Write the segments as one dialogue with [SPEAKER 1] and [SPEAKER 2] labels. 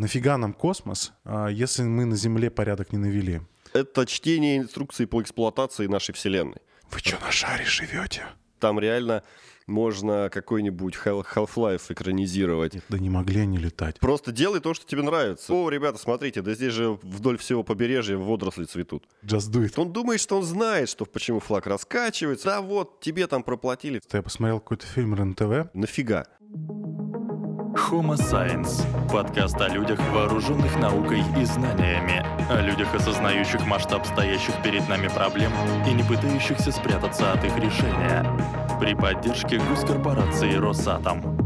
[SPEAKER 1] Нафига нам космос, а, если мы на Земле порядок не навели?
[SPEAKER 2] Это чтение инструкций по эксплуатации нашей Вселенной.
[SPEAKER 1] Вы что, на шаре живете?
[SPEAKER 2] Там реально можно какой-нибудь Half-Life экранизировать.
[SPEAKER 1] Да не могли они летать.
[SPEAKER 2] Просто делай то, что тебе нравится. О, ребята, смотрите, да здесь же вдоль всего побережья водоросли цветут.
[SPEAKER 1] Just do it.
[SPEAKER 2] Он думает, что он знает, что почему флаг раскачивается. Да вот, тебе там проплатили.
[SPEAKER 1] Я посмотрел какой-то фильм РЕН-ТВ.
[SPEAKER 2] Нафига?
[SPEAKER 3] Homo Science – подкаст о людях, вооруженных наукой и знаниями, о людях, осознающих масштаб стоящих перед нами проблем и не пытающихся спрятаться от их решения. При поддержке госкорпорации «Росатом».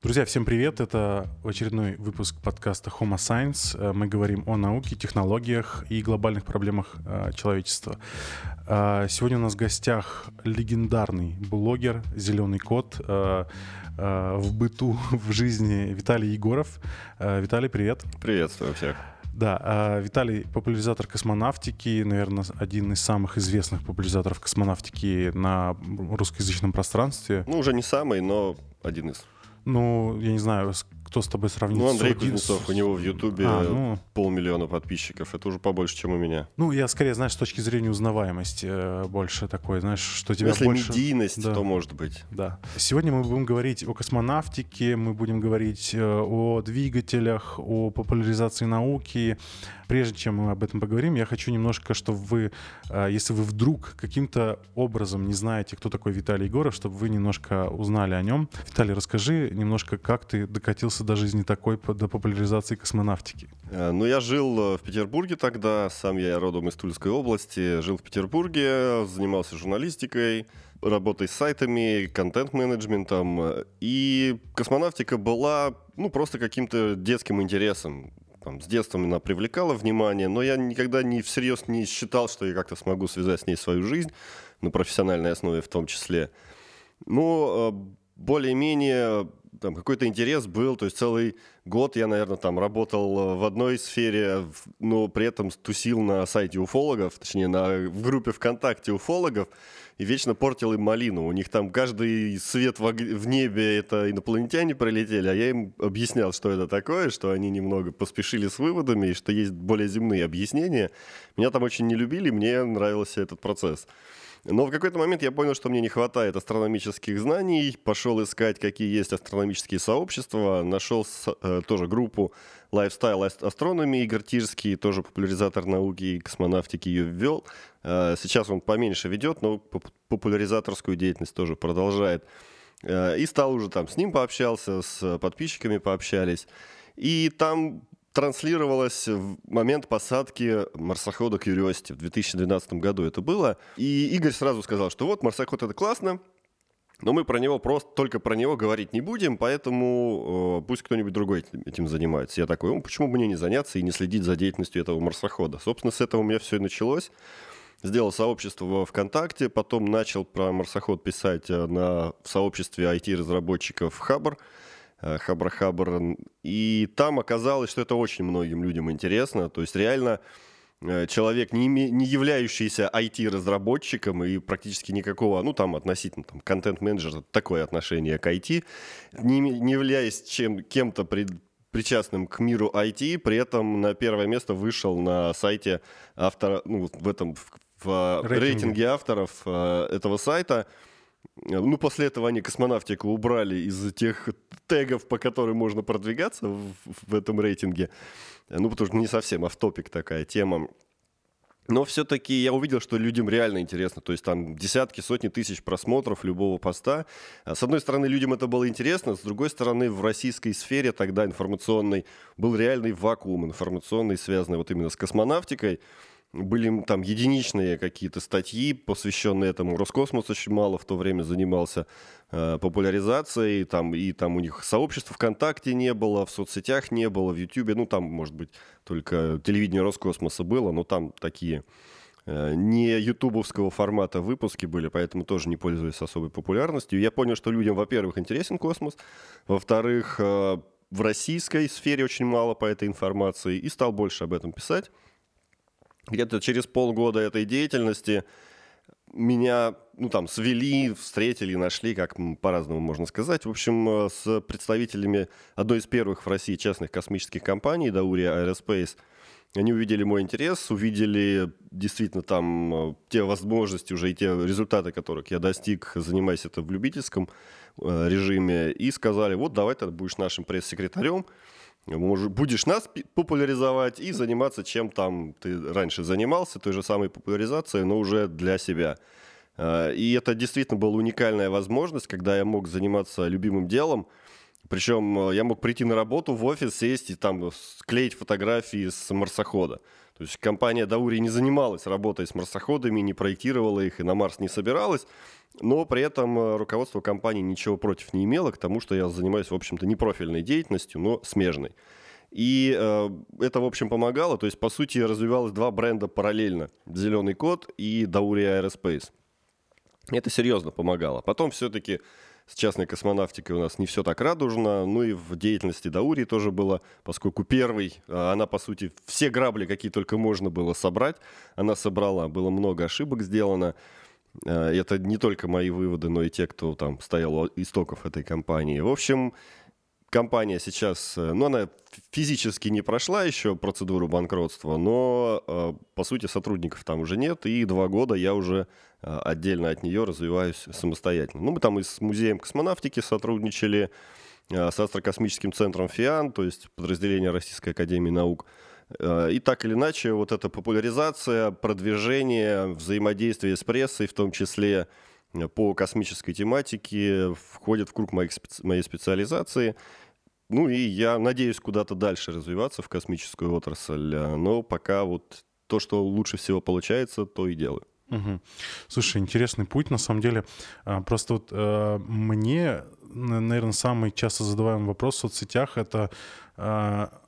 [SPEAKER 1] Друзья, всем привет! Это очередной выпуск подкаста Homo Science. Э, мы говорим о науке, технологиях и глобальных проблемах э, человечества. Э, сегодня у нас в гостях легендарный блогер «Зеленый кот» в быту, в жизни Виталий Егоров. Виталий, привет!
[SPEAKER 2] Приветствую всех!
[SPEAKER 1] Да, Виталий популяризатор космонавтики, наверное, один из самых известных популяризаторов космонавтики на русскоязычном пространстве.
[SPEAKER 2] Ну, уже не самый, но один из.
[SPEAKER 1] Ну, я не знаю, кто с тобой сравнит.
[SPEAKER 2] Ну, Андрей 40... Кузнецов, у него в Ютубе а, ну... полмиллиона подписчиков. Это уже побольше, чем у меня.
[SPEAKER 1] Ну, я скорее, знаешь, с точки зрения узнаваемости э, больше такой, знаешь, что тебя
[SPEAKER 2] Если
[SPEAKER 1] больше...
[SPEAKER 2] медийность, да. то может быть.
[SPEAKER 1] Да. Сегодня мы будем говорить о космонавтике, мы будем говорить э, о двигателях, о популяризации науки. Прежде чем мы об этом поговорим, я хочу немножко, чтобы вы, э, если вы вдруг каким-то образом не знаете, кто такой Виталий Егоров, чтобы вы немножко узнали о нем. Виталий, расскажи немножко, как ты докатился докатился до жизни такой, до популяризации космонавтики?
[SPEAKER 2] Э, ну, я жил э, в Петербурге тогда, сам я родом из Тульской области, жил в Петербурге, занимался журналистикой, работой с сайтами, контент-менеджментом, и космонавтика была, ну, просто каким-то детским интересом. Там, с детства она привлекала внимание, но я никогда не всерьез не считал, что я как-то смогу связать с ней свою жизнь, на профессиональной основе в том числе. Но э, более-менее там какой-то интерес был, то есть целый год я, наверное, там работал в одной сфере, но при этом тусил на сайте уфологов, точнее, на, в группе ВКонтакте уфологов, и вечно портил им малину. У них там каждый свет в, в небе это инопланетяне пролетели, а я им объяснял, что это такое, что они немного поспешили с выводами, и что есть более земные объяснения. Меня там очень не любили, мне нравился этот процесс. Но в какой-то момент я понял, что мне не хватает астрономических знаний, пошел искать, какие есть астрономические сообщества, нашел э, тоже группу Lifestyle Astronomy, Игорь Тирский, тоже популяризатор науки и космонавтики ее ввел. Э, сейчас он поменьше ведет, но популяризаторскую деятельность тоже продолжает. Э, и стал уже там с ним пообщался, с подписчиками пообщались. И там транслировалось в момент посадки марсохода Curiosity в 2012 году это было. И Игорь сразу сказал, что вот марсоход это классно, но мы про него просто только про него говорить не будем, поэтому э, пусть кто-нибудь другой этим занимается. Я такой, ну почему мне не заняться и не следить за деятельностью этого марсохода? Собственно, с этого у меня все и началось. Сделал сообщество во ВКонтакте, потом начал про марсоход писать э, на, в сообществе IT-разработчиков Хабр. Хабра Хабр. И там оказалось, что это очень многим людям интересно. То есть реально э, человек, не, не являющийся IT-разработчиком и практически никакого, ну там относительно там, контент-менеджера, такое отношение к IT, не, не являясь чем, кем-то при, причастным к миру IT, при этом на первое место вышел на сайте автора, ну, в этом в, в рейтинге. рейтинге авторов э, этого сайта – ну, после этого они космонавтику убрали из тех тегов, по которым можно продвигаться в, в этом рейтинге. Ну, потому что не совсем автопик такая тема. Но все-таки я увидел, что людям реально интересно. То есть там десятки, сотни тысяч просмотров любого поста. С одной стороны, людям это было интересно, с другой стороны, в российской сфере тогда информационной был реальный вакуум информационный, связанный вот именно с космонавтикой были там единичные какие-то статьи, посвященные этому. Роскосмос очень мало в то время занимался э, популяризацией, там, и там у них сообщества ВКонтакте не было, в соцсетях не было, в Ютубе, ну там, может быть, только телевидение Роскосмоса было, но там такие э, не ютубовского формата выпуски были, поэтому тоже не пользуясь особой популярностью. Я понял, что людям, во-первых, интересен космос, во-вторых, э, в российской сфере очень мало по этой информации, и стал больше об этом писать где-то через полгода этой деятельности меня, ну, там, свели, встретили, нашли, как по-разному можно сказать. В общем, э, с представителями одной из первых в России частных космических компаний, Даурия Aerospace, они увидели мой интерес, увидели действительно там э, те возможности уже и те результаты, которых я достиг, занимаясь это в любительском э, режиме, и сказали, вот давай ты будешь нашим пресс-секретарем, будешь нас популяризовать и заниматься чем там ты раньше занимался, той же самой популяризацией, но уже для себя. Э, и это действительно была уникальная возможность, когда я мог заниматься любимым делом, причем э, я мог прийти на работу в офис, сесть и там склеить фотографии с марсохода. То есть компания Даури не занималась работой с марсоходами, не проектировала их и на Марс не собиралась, но при этом э, руководство компании ничего против не имело к тому, что я занимаюсь, в общем-то, не профильной деятельностью, но смежной. И э, это, в общем, помогало. То есть, по сути, развивалось два бренда параллельно. «Зеленый код» и «Даури Aerospace». Это серьезно помогало. Потом все-таки с частной космонавтикой у нас не все так радужно. Ну и в деятельности Даурии тоже было, поскольку первый, а, она, по сути, все грабли, какие только можно было собрать, она собрала. Было много ошибок сделано. А, это не только мои выводы, но и те, кто там стоял у истоков этой компании. В общем, компания сейчас, э, ну, она физически не прошла еще процедуру банкротства, но, э, по сути, сотрудников там уже нет, и два года я уже э, отдельно от нее развиваюсь самостоятельно. Ну, мы там и с музеем космонавтики сотрудничали, с астрокосмическим центром ФИАН, то есть подразделение Российской Академии Наук. И так или иначе, вот эта популяризация, продвижение, взаимодействие с прессой, в том числе, по космической тематике входит в круг моих моей специализации. Ну и я надеюсь куда-то дальше развиваться в космическую отрасль, а, но пока вот то, что лучше всего получается, то и делаю.
[SPEAKER 1] Угу. Слушай, интересный путь, на самом деле. А, просто вот э, мне, наверное, самый часто задаваемый вопрос в соцсетях — это а,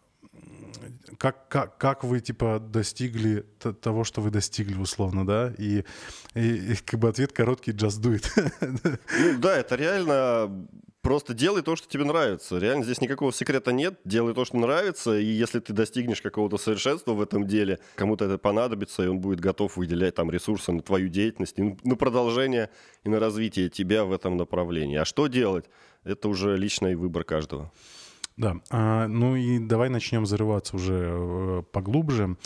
[SPEAKER 1] как, как, как вы, типа, достигли того, что вы достигли, условно, да? И, и, и как бы ответ короткий, just do it.
[SPEAKER 2] Ну да, это реально Просто делай то, что тебе нравится. Реально здесь никакого секрета нет. Делай то, что нравится. И если ты достигнешь какого-то совершенства в этом деле, кому-то это понадобится, и он будет готов выделять там ресурсы на твою деятельность, на продолжение и на развитие тебя в этом направлении. А что делать? Это уже личный выбор каждого.
[SPEAKER 1] Да, а, ну и давай начнем зарываться уже э, поглубже.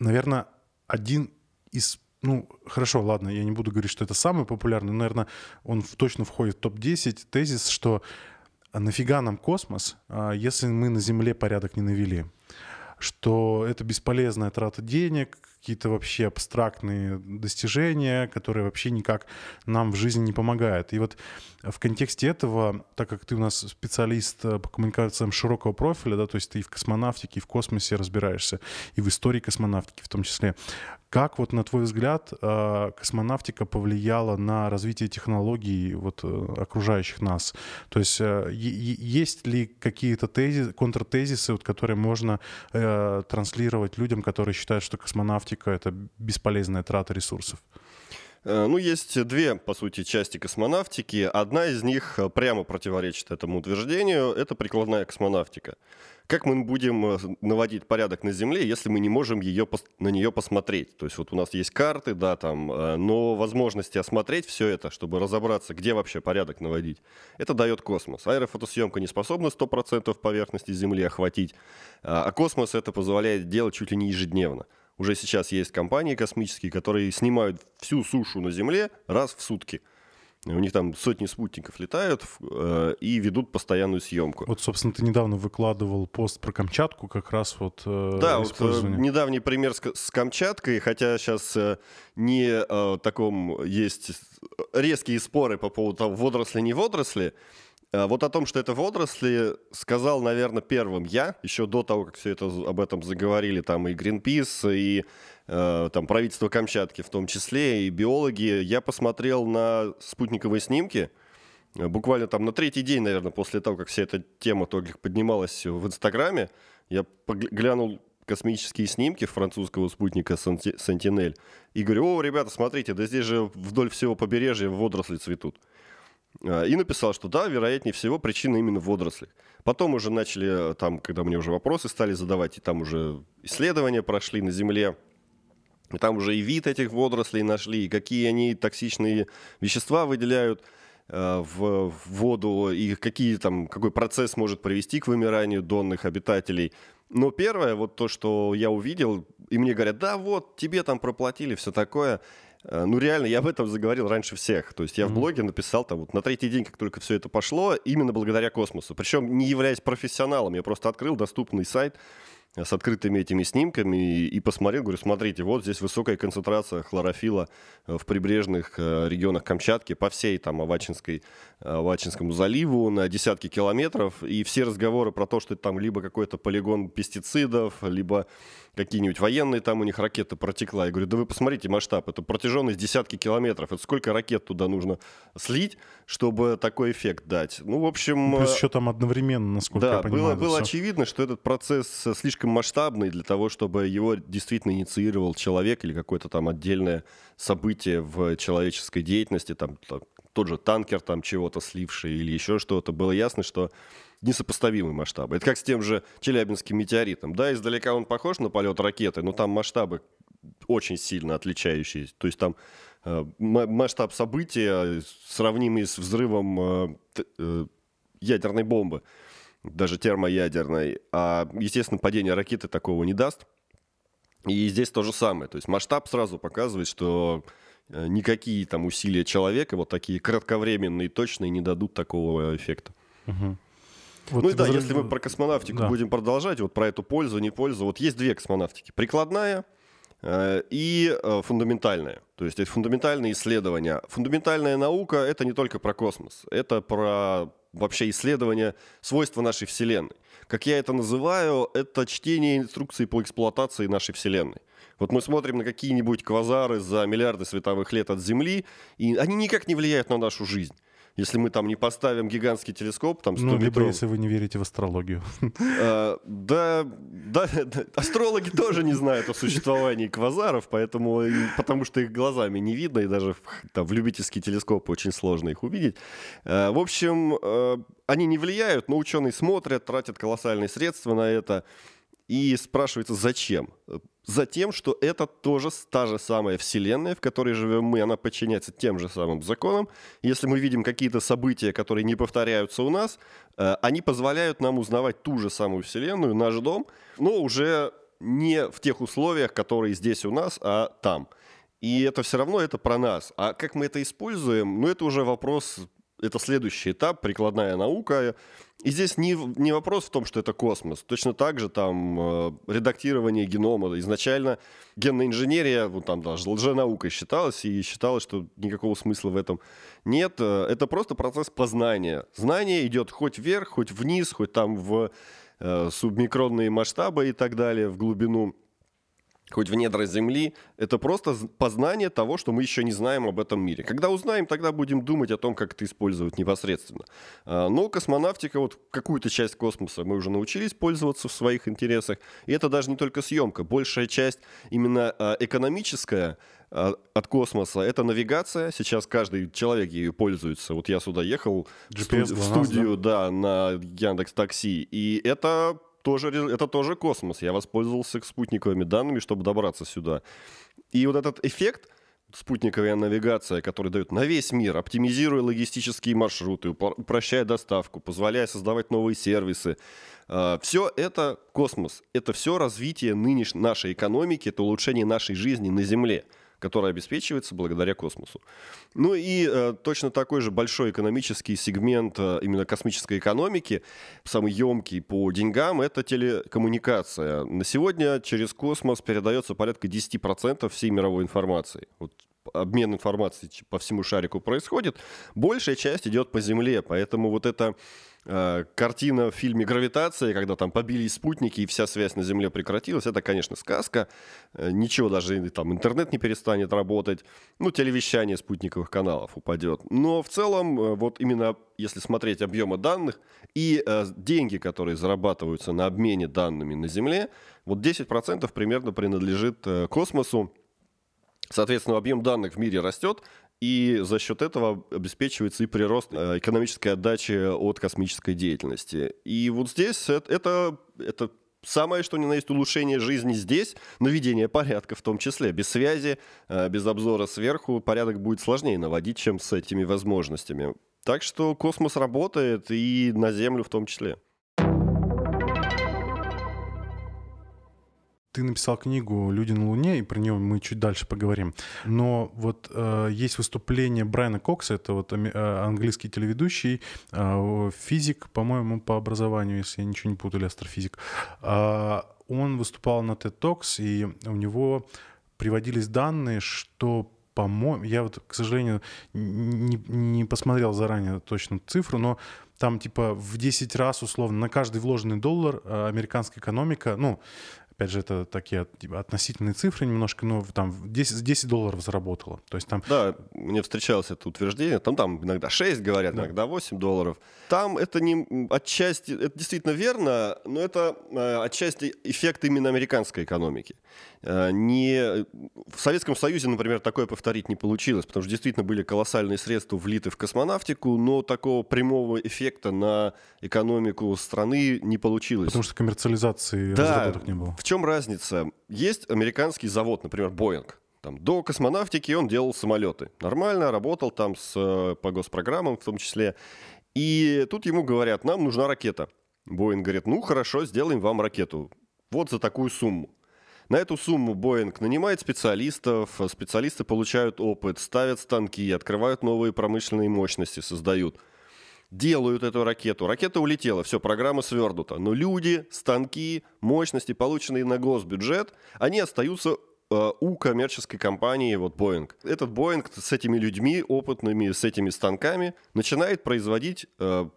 [SPEAKER 1] Наверное, один из ну, хорошо, ладно, я не буду говорить, что это самый популярный, но, наверное, он точно входит в топ-10 тезис, что нафига нам космос, а, если мы на Земле порядок не навели? Что это бесполезная трата денег, какие-то вообще абстрактные достижения, которые вообще никак нам в жизни не помогают. И вот в контексте этого, так как ты у нас специалист э, по коммуникациям широкого профиля, да, то есть ты и в космонавтике, и в космосе разбираешься, и в истории космонавтики в том числе, как вот на твой взгляд э, космонавтика повлияла на развитие технологий вот э, окружающих нас? То есть есть ли какие-то тезис, контртезисы, вот, которые можно транслировать людям, которые считают, что космонавтика практика — это бесполезная трата ресурсов?
[SPEAKER 2] Э, ну, есть две, по сути, части космонавтики. Одна из них э, прямо противоречит этому утверждению. Это прикладная космонавтика. Как мы будем э, наводить порядок на Земле, если мы не можем ее, на нее посмотреть? То есть вот у нас есть карты, да, там, но возможности осмотреть все это, чтобы разобраться, где вообще порядок наводить, это дает космос. Аэрофотосъемка не способна 100% поверхности Земли охватить, а космос это позволяет делать чуть ли не ежедневно. Уже сейчас есть компании космические, которые снимают всю сушу на Земле раз в сутки. У них там сотни спутников летают э, и ведут постоянную съемку.
[SPEAKER 1] Вот, собственно, ты недавно выкладывал пост про Камчатку, как раз вот
[SPEAKER 2] э, Да, вот э, недавний пример с, с Камчаткой, хотя сейчас э, не э, таком есть резкие споры по поводу того, водоросли, не водоросли, Э, вот о том, что это водоросли, сказал, наверное, первым я, еще до того, как все это об этом заговорили там и Greenpeace, и э, там правительство Камчатки в том числе, и биологи. Я посмотрел на спутниковые снимки, э, буквально там на третий день, наверное, после того, как вся эта тема только поднималась в Инстаграме, я глянул космические снимки французского спутника Сентинель и говорю, о, ребята, смотрите, да здесь же вдоль всего побережья водоросли цветут. А, и написал, что да, вероятнее всего, причина именно в водорослях. Потом уже начали, э, там, когда мне уже вопросы стали задавать, и там уже исследования прошли на Земле, Там уже и вид этих водорослей нашли, и какие они токсичные вещества выделяют э, в воду, и какие там, какой процесс может привести к вымиранию донных обитателей. Но первое, вот то, что я увидел, и мне говорят, да, вот, тебе там проплатили, все такое. Э, ну, реально, я об этом заговорил раньше всех. То есть я mm-hmm. в блоге написал там вот на третий день, как только все это пошло, именно благодаря космосу. Причем не являясь профессионалом, я просто открыл доступный сайт, с открытыми этими снимками и, и посмотрел, говорю, смотрите, вот здесь высокая концентрация хлорофила э, в прибрежных э, регионах Камчатки по всей там Авачинской, Авачинскому заливу на десятки километров, и все разговоры про то, что это там либо какой-то полигон пестицидов, либо какие-нибудь военные там у них ракеты протекла. Я говорю, да вы посмотрите масштаб, это протяженность десятки километров, это сколько ракет туда нужно слить, чтобы такой эффект дать. Ну, в общем...
[SPEAKER 1] Ну, плюс еще там одновременно, насколько
[SPEAKER 2] да,
[SPEAKER 1] я понимаю.
[SPEAKER 2] Было, было очевидно, что этот процесс слишком масштабный для того, чтобы его действительно инициировал человек или какое-то там отдельное событие в человеческой деятельности, там, там тот же танкер там чего-то сливший или еще что-то. Было ясно, что несопоставимые масштабы. Это как с тем же Челябинским метеоритом. Да, издалека он похож на полет ракеты, но там масштабы очень сильно отличающиеся. То есть там э, масштаб события сравнимый с взрывом э, э, ядерной бомбы, даже термоядерной. А, естественно, падение ракеты такого не даст. И здесь то же самое. То есть масштаб сразу показывает, что никакие там усилия человека, вот такие кратковременные, точные, не дадут такого эффекта. Угу. Вот ну и да, если мы про космонавтику да. будем продолжать, вот про эту пользу, не пользу, вот есть две космонавтики. Прикладная э, и э, фундаментальная. То есть это фундаментальные исследования. Фундаментальная наука — это не только про космос, это про вообще исследование свойства нашей Вселенной. Как я это называю, это чтение инструкций по эксплуатации нашей Вселенной. Вот мы смотрим на какие-нибудь квазары за миллиарды световых лет от Земли, и они никак не влияют на нашу жизнь если мы там не поставим гигантский телескоп, там 100
[SPEAKER 1] Ну,
[SPEAKER 2] либо
[SPEAKER 1] метров... если вы не верите в астрологию.
[SPEAKER 2] А, да, да, астрологи тоже не знают о существовании квазаров, поэтому, потому что их глазами не видно, и даже там, в любительский телескоп очень сложно их увидеть. А, в общем, а, они не влияют, но ученые смотрят, тратят колоссальные средства на это. И спрашивается, зачем? Затем, что это тоже та же самая Вселенная, в которой живем мы, она подчиняется тем же самым законам. Если мы видим какие-то события, которые не повторяются у нас, э, они позволяют нам узнавать ту же самую Вселенную, наш дом, но уже не в тех условиях, которые здесь у нас, а там. И это все равно это про нас. А как мы это используем, ну это уже вопрос это следующий этап, прикладная наука. И здесь не, не вопрос в том, что это космос. Точно так же там э, редактирование генома. Изначально генная инженерия, вот там даже лженаукой считалась, и считалось, что никакого смысла в этом нет. Э, это просто процесс познания. Знание идет хоть вверх, хоть вниз, хоть там в э, субмикронные масштабы и так далее, в глубину хоть в недра Земли, это просто познание того, что мы еще не знаем об этом мире. Когда узнаем, тогда будем думать о том, как это использовать непосредственно. А, но космонавтика, вот какую-то часть космоса мы уже научились пользоваться в своих интересах. И это даже не только съемка. Большая часть именно а, экономическая а, от космоса. Это навигация. Сейчас каждый человек ею пользуется. Вот я сюда ехал GPS в студию, да? да, на Яндекс Такси. И это тоже, это тоже космос. Я воспользовался спутниковыми данными, чтобы добраться сюда. И вот этот эффект, спутниковая навигация, который дает на весь мир, оптимизируя логистические маршруты, упрощая доставку, позволяя создавать новые сервисы. А, все это космос. Это все развитие нынешней нашей экономики, это улучшение нашей жизни на Земле которая обеспечивается благодаря космосу. Ну и э, точно такой же большой экономический сегмент э, именно космической экономики, самый емкий по деньгам, это телекоммуникация. На сегодня через космос передается порядка 10% всей мировой информации. Вот обмен информацией по всему шарику происходит, большая часть идет по Земле, поэтому вот это Э, картина в фильме «Гравитация», когда там побились спутники и вся связь на Земле прекратилась, это, конечно, сказка. Э, ничего, даже там интернет не перестанет работать. Ну, телевещание спутниковых каналов упадет. Но в целом, э, вот именно если смотреть объемы данных и э, деньги, которые зарабатываются на обмене данными на Земле, вот 10% примерно принадлежит э, космосу. Соответственно, объем данных в мире растет, и за счет этого обеспечивается и прирост э, экономической отдачи от космической деятельности. И вот здесь это, это самое что ни на есть улучшение жизни здесь, наведение порядка в том числе. Без связи, э, без обзора сверху порядок будет сложнее наводить, чем с этими возможностями. Так что космос работает и на Землю в том числе.
[SPEAKER 1] Ты написал книгу «Люди на Луне», и про нее мы чуть дальше поговорим. Но вот э, есть выступление Брайана Кокса, это вот э, английский телеведущий, э, физик, по-моему, по образованию, если я ничего не путаю, или астрофизик. Э, он выступал на TED Talks, и у него приводились данные, что по-моему, я вот, к сожалению, не, не посмотрел заранее точно цифру, но там типа в 10 раз условно на каждый вложенный доллар э, американская экономика, ну, опять же, это такие типа, относительные цифры немножко, но там 10, 10 долларов заработало. То есть там...
[SPEAKER 2] Да, мне встречалось это утверждение, там, там иногда 6 говорят, да. иногда 8 долларов. Там это не отчасти, это действительно верно, но это э, отчасти эффект именно американской экономики. Э, не... В Советском Союзе, например, такое повторить не получилось, потому что действительно были колоссальные средства влиты в космонавтику, но такого прямого эффекта на экономику страны не получилось.
[SPEAKER 1] Потому что коммерциализации да, разработок не было.
[SPEAKER 2] В чем разница? Есть американский завод, например, Боинг. Там, до космонавтики он делал самолеты. Нормально, работал там с, э, по госпрограммам в том числе. И тут ему говорят, нам нужна ракета. Боинг говорит, ну хорошо, сделаем вам ракету. Вот за такую сумму. На эту сумму Боинг нанимает специалистов, специалисты получают опыт, ставят станки, открывают новые промышленные мощности, создают. Делают эту ракету. Ракета улетела, все, программа свернута. Но люди, станки, мощности, полученные на госбюджет, они остаются э, у коммерческой компании вот Boeing. Этот Boeing с этими людьми опытными, с этими станками начинает производить э,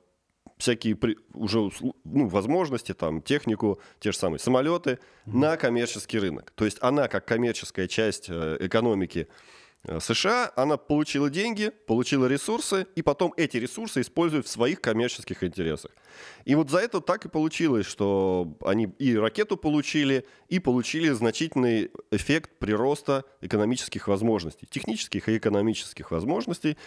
[SPEAKER 2] всякие уже ну, возможности, там, технику, те же самые самолеты mm-hmm. на коммерческий рынок. То есть она, как коммерческая часть э, экономики США, она получила деньги, получила ресурсы, и потом эти ресурсы используют в своих коммерческих интересах. И вот за это так и получилось, что они и ракету получили, и получили значительный эффект прироста экономических возможностей, технических и экономических возможностей,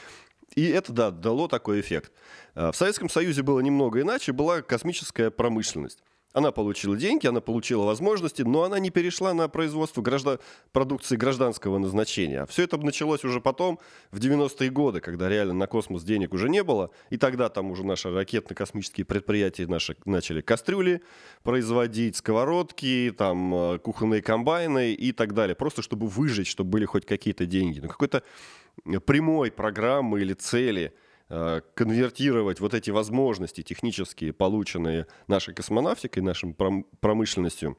[SPEAKER 2] и это, да, дало такой эффект. А, в Советском Союзе было немного иначе, была космическая промышленность. Она получила деньги, она получила возможности, но она не перешла на производство граждан... продукции гражданского назначения. Все это началось уже потом, в 90-е годы, когда реально на космос денег уже не было. И тогда там уже наши ракетно-космические предприятия наши начали кастрюли производить, сковородки, там, э, кухонные комбайны и так далее. Просто чтобы выжить, чтобы были хоть какие-то деньги. Но какой-то прямой программы или цели э, конвертировать вот эти возможности технические, полученные нашей космонавтикой, нашей промышленностью,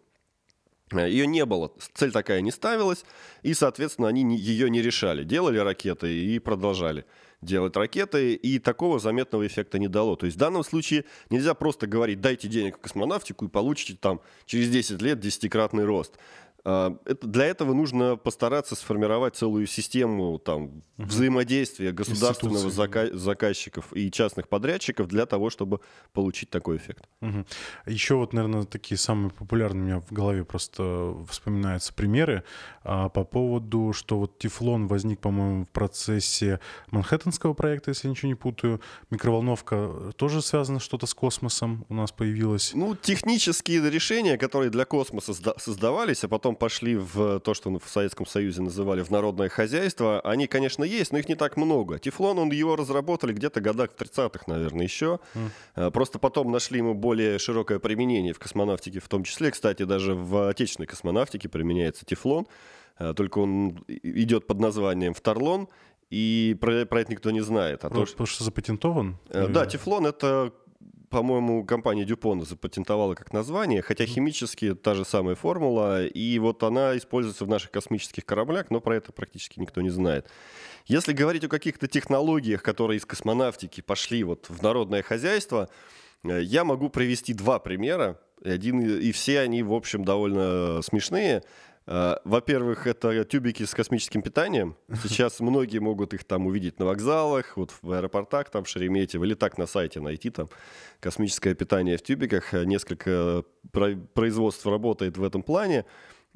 [SPEAKER 2] э, ее не было, цель такая не ставилась, и, соответственно, они ее не решали. Делали ракеты и продолжали делать ракеты, и такого заметного эффекта не дало. То есть в данном случае нельзя просто говорить, дайте денег в космонавтику и получите там через 10 лет десятикратный рост. А, это, для этого нужно постараться сформировать целую систему там, угу. взаимодействия государственного зака- заказчиков и частных подрядчиков для того, чтобы получить такой эффект.
[SPEAKER 1] Угу. Еще вот, наверное, такие самые популярные у меня в голове просто вспоминаются примеры а, по поводу, что вот Тефлон возник, по-моему, в процессе Манхэттенского проекта, если я ничего не путаю. Микроволновка тоже связана что-то с космосом у нас появилась.
[SPEAKER 2] Ну, технические решения, которые для космоса создавались, а потом потом пошли в то, что в Советском Союзе называли в народное хозяйство, они, конечно, есть, но их не так много. Тефлон, он его разработали где-то годах в 30-х, наверное, еще. Mm. Просто потом нашли ему более широкое применение в космонавтике, в том числе, кстати, даже в отечественной космонавтике применяется тефлон, э, только он идет под названием фтарлон, и про, про это никто не знает.
[SPEAKER 1] А Потому то, что, что запатентован?
[SPEAKER 2] Э, да, тефлон — это по-моему, компания Дюпон запатентовала как название, хотя химически та же самая формула, и вот она используется в наших космических кораблях, но про это практически никто не знает. Если говорить о каких-то технологиях, которые из космонавтики пошли вот в народное хозяйство, э, я могу привести два примера, один, и все они, в общем, довольно смешные. Э, во-первых, это тюбики с космическим питанием. Сейчас многие могут их там увидеть на вокзалах, вот в аэропортах, там в Шереметьево, или так на сайте найти там космическое питание в тюбиках. Несколько производств работает в этом плане.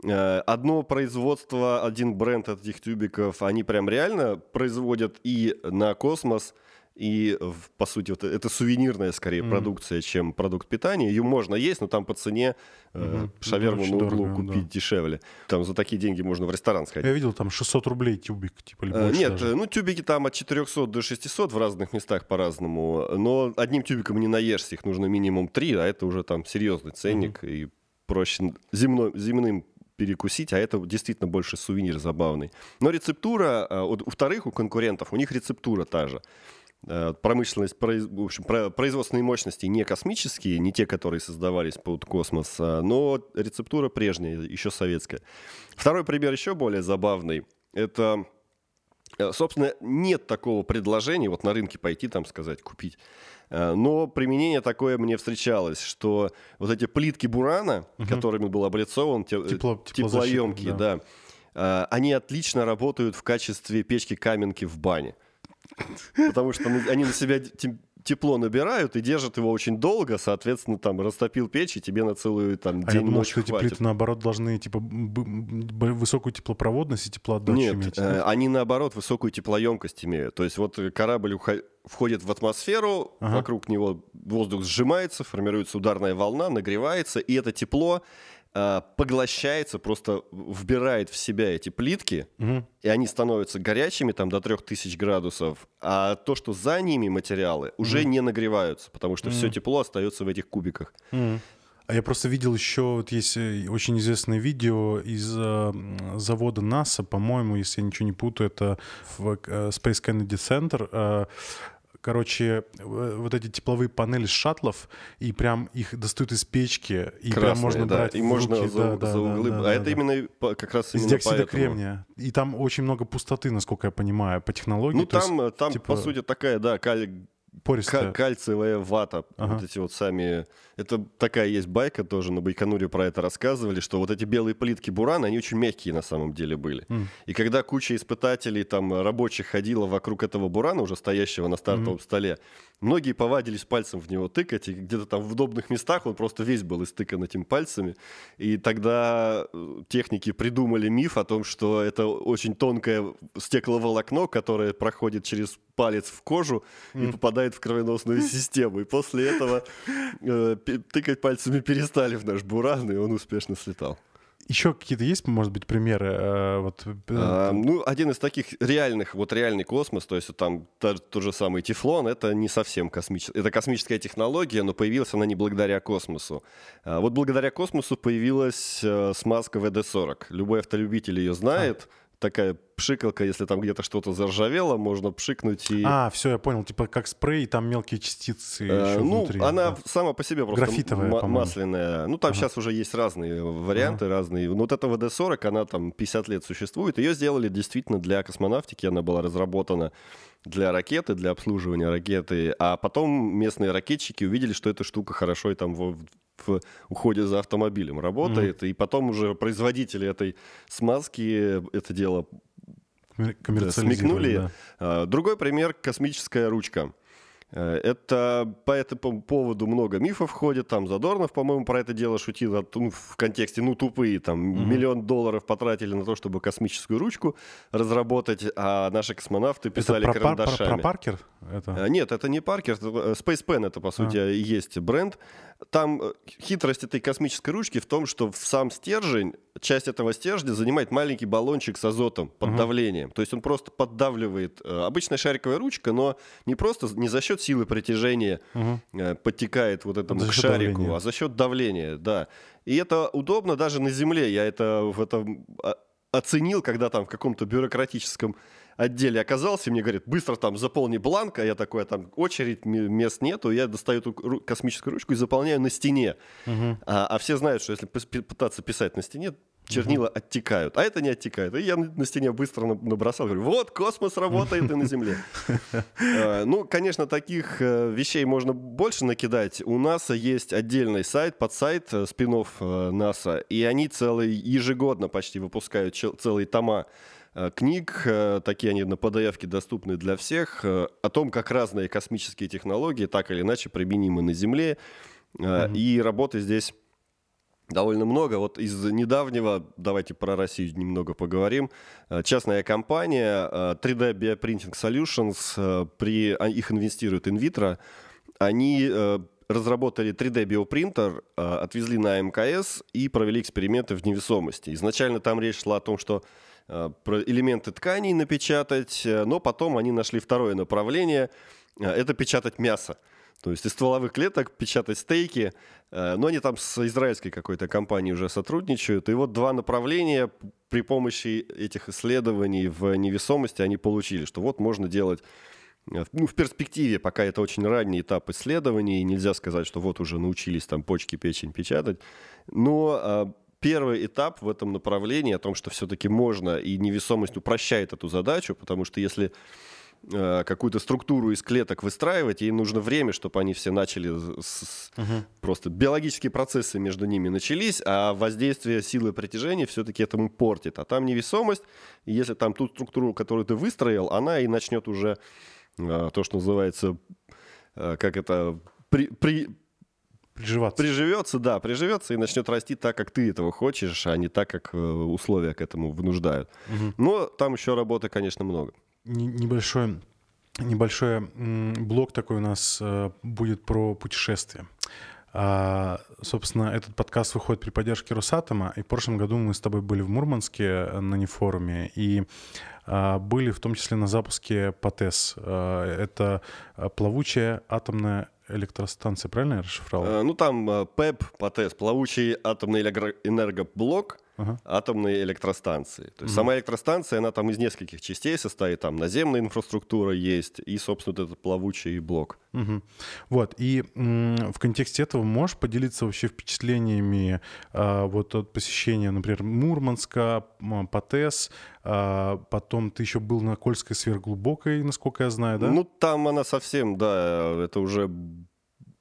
[SPEAKER 2] Э, одно производство, один бренд этих тюбиков, они прям реально производят и на космос, и, по сути, вот это сувенирная, скорее, mm. продукция, чем продукт питания. Ее можно есть, но там по цене mm-hmm. шаверму на углу дорого, купить да. дешевле. Там за такие деньги можно в ресторан сходить.
[SPEAKER 1] Я видел, там 600 рублей тюбик, типа, или
[SPEAKER 2] Нет, даже. ну, тюбики там от 400 до 600 в разных местах по-разному, но одним тюбиком не наешься, их нужно минимум 3, а это уже там серьезный ценник, mm-hmm. и проще земно, земным перекусить, а это действительно больше сувенир забавный. Но рецептура, а, у вторых, у конкурентов, у них рецептура та же. Э, промышленность, в общем, производственные мощности не космические, не те, которые создавались под космос, а, но рецептура прежняя, еще советская. Второй пример еще более забавный. Это, э, собственно, нет такого предложения, вот на рынке пойти там сказать, купить. Э, но применение такое мне встречалось, что вот эти плитки бурана, угу. которыми был облицован, Тепло, теплоемкие, да. да, они отлично работают в качестве печки-каменки в бане. Потому что они на себя тепло набирают и держат его очень долго, соответственно, там растопил печь, и тебе на целую там
[SPEAKER 1] а
[SPEAKER 2] день
[SPEAKER 1] я думал, что эти плиты, наоборот, должны типа высокую теплопроводность и теплоотдачу
[SPEAKER 2] Нет,
[SPEAKER 1] иметь.
[SPEAKER 2] Э, они, наоборот, высокую теплоемкость имеют. То есть вот корабль входит в атмосферу, ага. вокруг него воздух сжимается, формируется ударная волна, нагревается, и это тепло поглощается, просто вбирает в себя эти плитки, угу. и они становятся горячими там до 3000 градусов, а то, что за ними материалы, уже угу. не нагреваются, потому что угу. все тепло остается в этих кубиках.
[SPEAKER 1] Угу. А я просто видел еще, вот есть э, очень известное видео из э, завода НАСА, по-моему, если я ничего не путаю, это в э, Space Kennedy Center. Э, короче, вот эти тепловые панели с шаттлов, и прям их достают из печки, и Красные, прям можно да, брать
[SPEAKER 2] и можно руки. за, да, за углы. Да, да, а да, это да. именно как раз именно
[SPEAKER 1] Из диоксида поэтому. кремния. И там очень много пустоты, насколько я понимаю, по технологии.
[SPEAKER 2] Ну, там, есть, там типа... по сути, такая, да, каль
[SPEAKER 1] Пористая.
[SPEAKER 2] Кальциевая вата. Ага. Вот эти вот сами... Это такая есть байка тоже, на Байконуре про это рассказывали, что вот эти белые плитки бурана, они очень мягкие на самом деле были. Mm. И когда куча испытателей, там, рабочих ходила вокруг этого бурана, уже стоящего на стартовом mm. столе, многие повадились пальцем в него тыкать, и где-то там в удобных местах он просто весь был истыкан этим пальцами. И тогда э, техники придумали миф о том, что это очень тонкое стекловолокно, которое проходит через палец в кожу mm. и попадает в кровеносную систему. И после этого э, тыкать пальцами перестали в наш буран, и он успешно слетал.
[SPEAKER 1] Еще какие-то есть, может быть, примеры? Э, вот,
[SPEAKER 2] а, ну, один из таких реальных, вот реальный космос, то есть там тот, тот же самый Тефлон, это не совсем космическая, это космическая технология, но появилась она не благодаря космосу. А, вот благодаря космосу появилась смазка ВД-40. Любой автолюбитель ее знает. А такая пшикалка, если там где-то что-то заржавело, можно пшикнуть и...
[SPEAKER 1] А, все, я понял, типа как спрей, там мелкие частицы э, еще
[SPEAKER 2] Ну,
[SPEAKER 1] внутри,
[SPEAKER 2] она да. сама по себе просто
[SPEAKER 1] Графитовая,
[SPEAKER 2] м- масляная. Ну, там ага. сейчас уже есть разные варианты, ага. разные. Но вот эта ВД-40, она там 50 лет существует. Ее сделали действительно для космонавтики, она была разработана для ракеты, для обслуживания ракеты. А потом местные ракетчики увидели, что эта штука хорошо и там в, в уходе за автомобилем работает. Mm-hmm. И потом уже производители этой смазки это дело смекнули. Да. А, другой пример – космическая ручка. Э, это по этому поводу много мифов ходит. Там Задорнов, по-моему, про это дело шутил ну, в контексте, ну, тупые, там, угу. миллион долларов потратили на то, чтобы космическую ручку разработать, а наши космонавты писали это про карандашами.
[SPEAKER 1] Про, про Паркер? Это...
[SPEAKER 2] Э, нет, это не Паркер, это э, Space Pen, это, по сути, а. и есть бренд. Там хитрость этой космической ручки в том, что в сам стержень, часть этого стержня занимает маленький баллончик с азотом под угу. давлением. То есть он просто поддавливает. Обычная шариковая ручка, но не просто, не за счет силы притяжения угу. подтекает вот этому к шарику, давления. а за счет давления, да. И это удобно даже на Земле. Я это в этом а, оценил, когда там в каком-то бюрократическом отделе оказался, и мне говорят, быстро там заполни бланк, а я такой, а там очередь, мест нету, я достаю эту космическую ручку и заполняю на стене. Угу. А, а все знают, что если пытаться писать на стене, чернила угу. оттекают, а это не оттекает. И я на стене быстро набросал, говорю, вот, космос работает и на Земле. А, ну, конечно, таких э, вещей можно больше накидать. У НАСА есть отдельный сайт, под сайт э, спинов э, НАСА, и они целый, ежегодно почти выпускают целые тома книг, такие они на PDF доступны для всех, о том, как разные космические технологии так или иначе применимы на Земле. Mm-hmm. И работы здесь довольно много. Вот из недавнего, давайте про Россию немного поговорим. Э, частная компания 3D Bioprinting Solutions, при, а, их инвестирует инвитро, они разработали 3D-биопринтер, отвезли на МКС и провели эксперименты в невесомости. Изначально там речь шла о том, что элементы тканей напечатать, но потом они нашли второе направление – это печатать мясо. То есть из стволовых клеток печатать стейки, э, но они там с израильской какой-то компанией уже сотрудничают. И вот два направления при помощи этих исследований в невесомости они получили, что вот можно делать э, ну, в перспективе, пока это очень ранний этап исследований, нельзя сказать, что вот уже научились там почки, печень печатать, но а, первый этап в этом направлении, о том, что все-таки можно, и невесомость упрощает эту задачу, потому что если Э, какую-то структуру из клеток выстраивать, ей нужно время, чтобы они все начали с, угу. просто биологические процессы между ними начались, а воздействие силы притяжения все-таки этому портит. А там невесомость, и если там ту структуру, которую ты выстроил, она и начнет уже э, то, что называется, э, как это, при, при,
[SPEAKER 1] Приживаться.
[SPEAKER 2] Приживется, да, приживется и начнет расти так, как ты этого хочешь, а не так, как условия к этому вынуждают. Угу. Но там еще работы, конечно, много
[SPEAKER 1] небольшой, небольшой блок такой у нас э, будет про путешествия. А, собственно, этот подкаст выходит при поддержке Росатома, и в прошлом году мы с тобой были в Мурманске э, на нефоруме, и а, были в том числе на запуске ПАТЭС. А, это плавучая атомная электростанция, правильно я расшифровал?
[SPEAKER 2] Ну, там ПЭП, ПАТЭС, плавучий атомный энергоблок, ага. атомной электростанции. То есть угу. сама электростанция, она там из нескольких частей состоит. Там наземная инфраструктура есть и, собственно, этот плавучий блок.
[SPEAKER 1] Угу. Вот. И м- в контексте этого можешь поделиться вообще впечатлениями а, вот от посещения, например, Мурманска, ПАТЭС, а, потом ты еще был на Кольской сверхглубокой, насколько я знаю, да?
[SPEAKER 2] Ну, там она совсем, да, это уже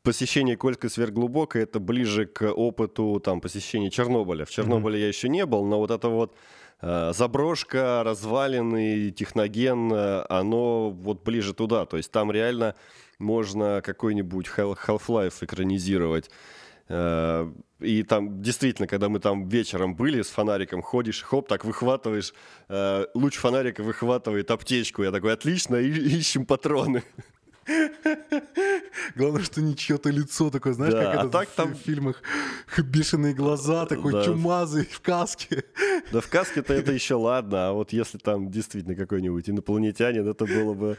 [SPEAKER 2] посещение Кольской сверхглубокой это ближе к опыту там, посещения Чернобыля. В Чернобыле mm-hmm. я еще не был, но вот это вот э, заброшка, развалины, техноген, э, оно вот ближе туда. То есть там реально можно какой-нибудь Half-Life экранизировать. Э, и там действительно, когда мы там вечером были, с фонариком ходишь, хоп, так выхватываешь, э, луч фонарика выхватывает аптечку. Я такой, отлично, и, ищем патроны.
[SPEAKER 1] Главное, что не чье-то лицо такое, знаешь, да, как а это так в там... фильмах бешеные глаза, такой да. чумазый в каске.
[SPEAKER 2] Да в каске-то это еще ладно, а вот если там действительно какой-нибудь инопланетянин, это было бы э,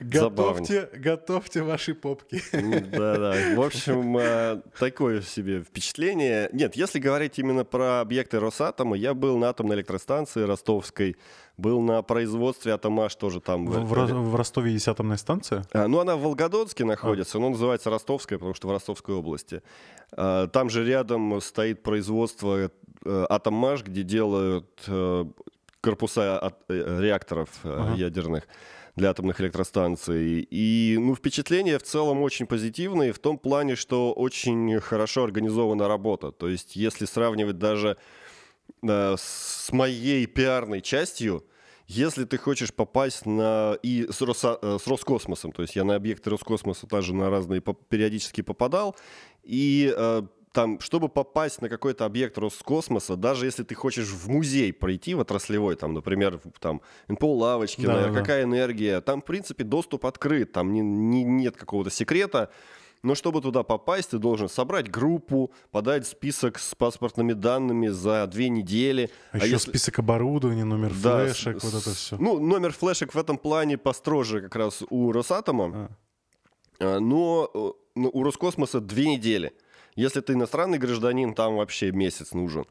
[SPEAKER 1] готовьте, готовьте ваши попки.
[SPEAKER 2] Да-да. В общем, э, такое себе впечатление. Нет, если говорить именно про объекты Росатома, я был на атомной электростанции ростовской был на производстве Атомаш тоже там.
[SPEAKER 1] В, в, в Ростове есть атомная станция?
[SPEAKER 2] А, ну, она в Волгодонске находится, а. но называется Ростовская, потому что в Ростовской области. А, там же рядом стоит производство э, Атомаш, где делают э, корпуса от, э, реакторов ага. ядерных для атомных электростанций. И ну, впечатления в целом очень позитивные в том плане, что очень хорошо организована работа. То есть если сравнивать даже э, с моей пиарной частью, если ты хочешь попасть на и с, Роса, э, с Роскосмосом, то есть я на объекты Роскосмоса тоже на разные периодически попадал, и э, там, чтобы попасть на какой-то объект Роскосмоса, даже если ты хочешь в музей пройти, в отраслевой, там, например, там, НПО Лавочкина, да, да, какая энергия, там, в принципе, доступ открыт, там не, не, нет какого-то секрета, но чтобы туда попасть, ты должен собрать группу, подать список с паспортными данными за две недели.
[SPEAKER 1] А, а еще если... список оборудования, номер да, флешек, с, вот это все.
[SPEAKER 2] Ну, номер флешек в этом плане построже как раз у Росатома. А. а но э, ну, у Роскосмоса две недели. Если ты иностранный гражданин, там вообще месяц нужен.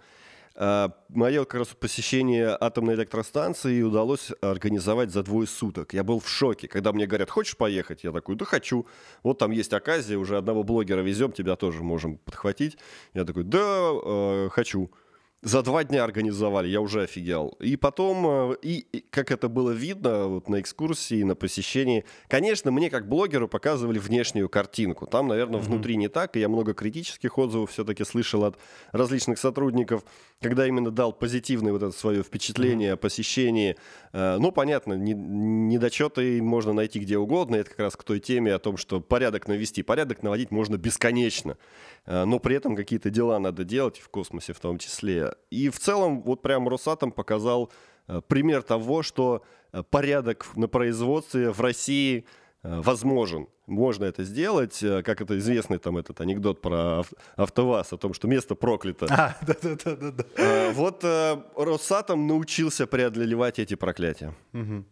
[SPEAKER 2] А, Мое как раз посещение атомной электростанции удалось организовать за двое суток. Я был в шоке, когда мне говорят, хочешь поехать? Я такой, да хочу. Вот там есть оказия, уже одного блогера везем, тебя тоже можем подхватить. Я такой, да, э, хочу за два дня организовали, я уже офигел. И потом, э, и, и как это было видно вот на экскурсии, на посещении, конечно, мне как блогеру показывали внешнюю картинку. Там, наверное, mm-hmm. внутри не так, и я много критических отзывов все-таки слышал от различных сотрудников. Когда именно дал позитивное вот это свое впечатление о посещении. Э, ну, понятно, недочеты можно найти где угодно. Это как раз к той теме о том, что порядок навести. Порядок наводить можно бесконечно. Э, но при этом какие-то дела надо делать, в космосе в том числе. И в целом, вот прям Росатом показал э, пример того, что порядок на производстве в России возможен можно это сделать, э, как это известный там этот анекдот про АвтоВАЗ о том, что место проклято. А, да, да, да, да, да. Э, вот э, Росатом научился преодолевать эти проклятия.
[SPEAKER 1] Угу.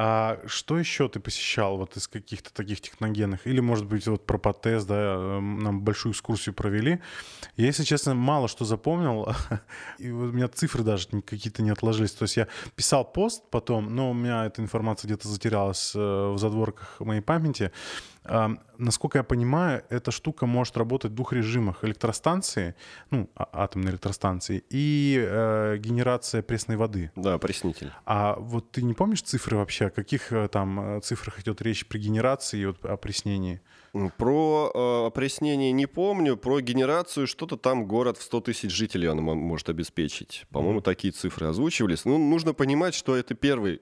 [SPEAKER 1] А что еще ты посещал вот из каких-то таких техногенных? Или, может быть, вот про ПАТЭС, да, эм, нам большую экскурсию провели. Я, если честно, мало что запомнил. И у меня цифры даже какие-то не отложились. То есть я писал пост потом, но у меня эта информация где-то затерялась э, в задворках моей памяти. Насколько я понимаю, эта штука может работать в двух режимах. Электростанции, ну, а, атомные электростанции, и э, генерация пресной воды.
[SPEAKER 2] Да, преснитель.
[SPEAKER 1] А вот ты не помнишь цифры вообще? О каких э, там э, цифрах идет речь при генерации и вот опреснении?
[SPEAKER 2] Про э, опреснение не помню, про генерацию что-то там город в 100 тысяч жителей он может обеспечить. По-моему, mm-hmm. такие цифры озвучивались. Ну, нужно понимать, что это первый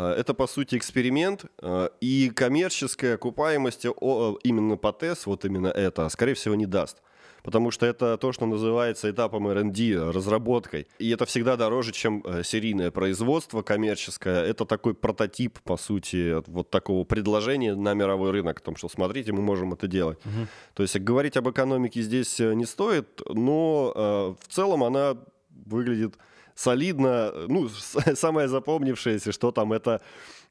[SPEAKER 2] это, по сути, эксперимент, э, и коммерческая окупаемость именно по ТЭС, вот именно это, скорее всего, не даст. Потому что это то, что называется этапом R&D, разработкой. И это всегда дороже, чем э, серийное производство коммерческое. Это такой прототип, по сути, вот такого предложения на мировой рынок. О том, что смотрите, мы можем это делать. Угу. То есть говорить об экономике здесь не стоит, но в целом она выглядит солидно. Ну, самое запомнившееся, что там это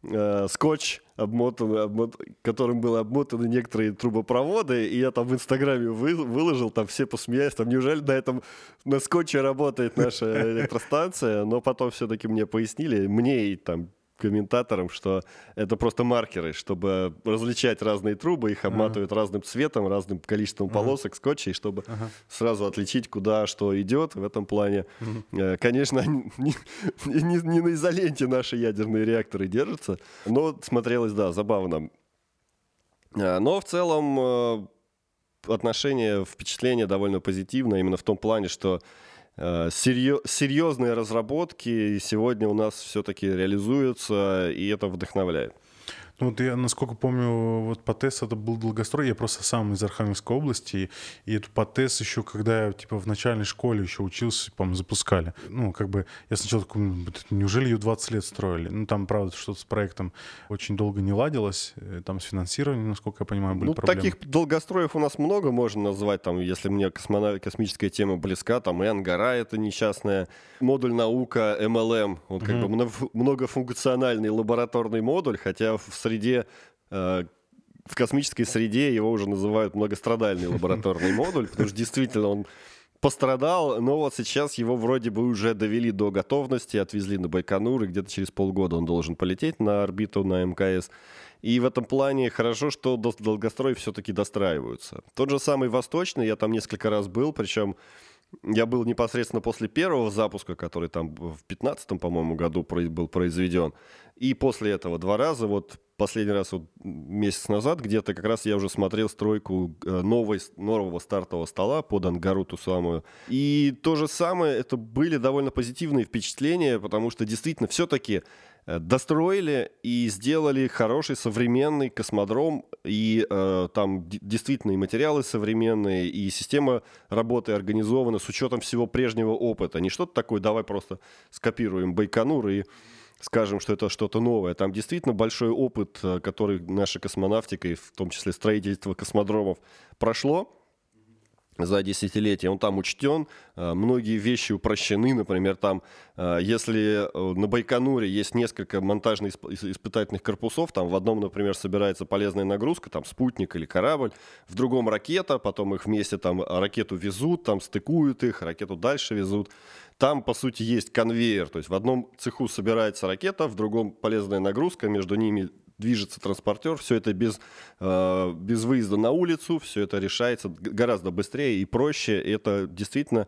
[SPEAKER 2] э, скотч, обмотан, обмот, которым были обмотаны некоторые трубопроводы, и я там в Инстаграме вы, выложил, там все посмеялись, там неужели на этом, на скотче работает наша электростанция, но потом все-таки мне пояснили, мне и там комментаторам, что это просто маркеры, чтобы различать разные трубы, их обматывают ага. разным цветом, разным количеством ага. полосок скотча, и чтобы ага. сразу отличить, куда что идет в этом плане. Ага. Конечно, не, не, не на изоленте наши ядерные реакторы держатся, но смотрелось, да, забавно. А, но в целом э, отношение, впечатление довольно позитивное, именно в том плане, что Э, серьезные разработки сегодня у нас все-таки реализуются, и это вдохновляет.
[SPEAKER 1] Ну, вот я, насколько помню, вот ПАТЭС это был долгострой, я просто сам из Архангельской области, и, и эту ПАТЭС еще, когда я, типа, в начальной школе еще учился, по-моему, запускали. Ну, как бы, я сначала такой, неужели ее 20 лет строили? Ну, там, правда, что-то с проектом очень долго не ладилось, э, там с финансированием, насколько я понимаю, были ну, проблемы.
[SPEAKER 2] таких долгостроев у нас много можно назвать, там, если мне космона... космическая тема близка, там, и Ангара это несчастная, модуль наука, вот как mm-hmm. бы многофункциональный лабораторный модуль, хотя в среде э, в космической среде его уже называют многострадальный лабораторный модуль, потому что действительно он пострадал, но вот сейчас его вроде бы уже довели до готовности, отвезли на Байконур, и где-то через полгода он должен полететь на орбиту на МКС. И в этом плане хорошо, что долгострои все-таки достраиваются. Тот же самый Восточный, я там несколько раз был, причем я был непосредственно после первого запуска, который там в 2015, по-моему, году был произведен. И после этого два раза, вот последний раз вот месяц назад где-то как раз я уже смотрел стройку э, новой, нового стартового стола под ангару ту самую. И то же самое, это были довольно позитивные впечатления, потому что действительно все-таки Э, достроили и сделали хороший современный космодром, и э, там действительно и материалы современные, и система работы организована с учетом всего прежнего опыта. Не что-то такое, давай просто скопируем Байконур и скажем, что это что-то новое. Там действительно большой опыт, э, который наша космонавтика, и в том числе строительство космодромов, прошло за десятилетия, он там учтен, э, многие вещи упрощены, например, там, э, если на Байконуре есть несколько монтажно-испытательных корпусов, там в одном, например, собирается полезная нагрузка, там спутник или корабль, в другом ракета, потом их вместе там ракету везут, там стыкуют их, ракету дальше везут, там, по сути, есть конвейер, то есть в одном цеху собирается ракета, в другом полезная нагрузка, между ними движется транспортер, все это без, э, без выезда на улицу, все это решается гораздо быстрее и проще. Это действительно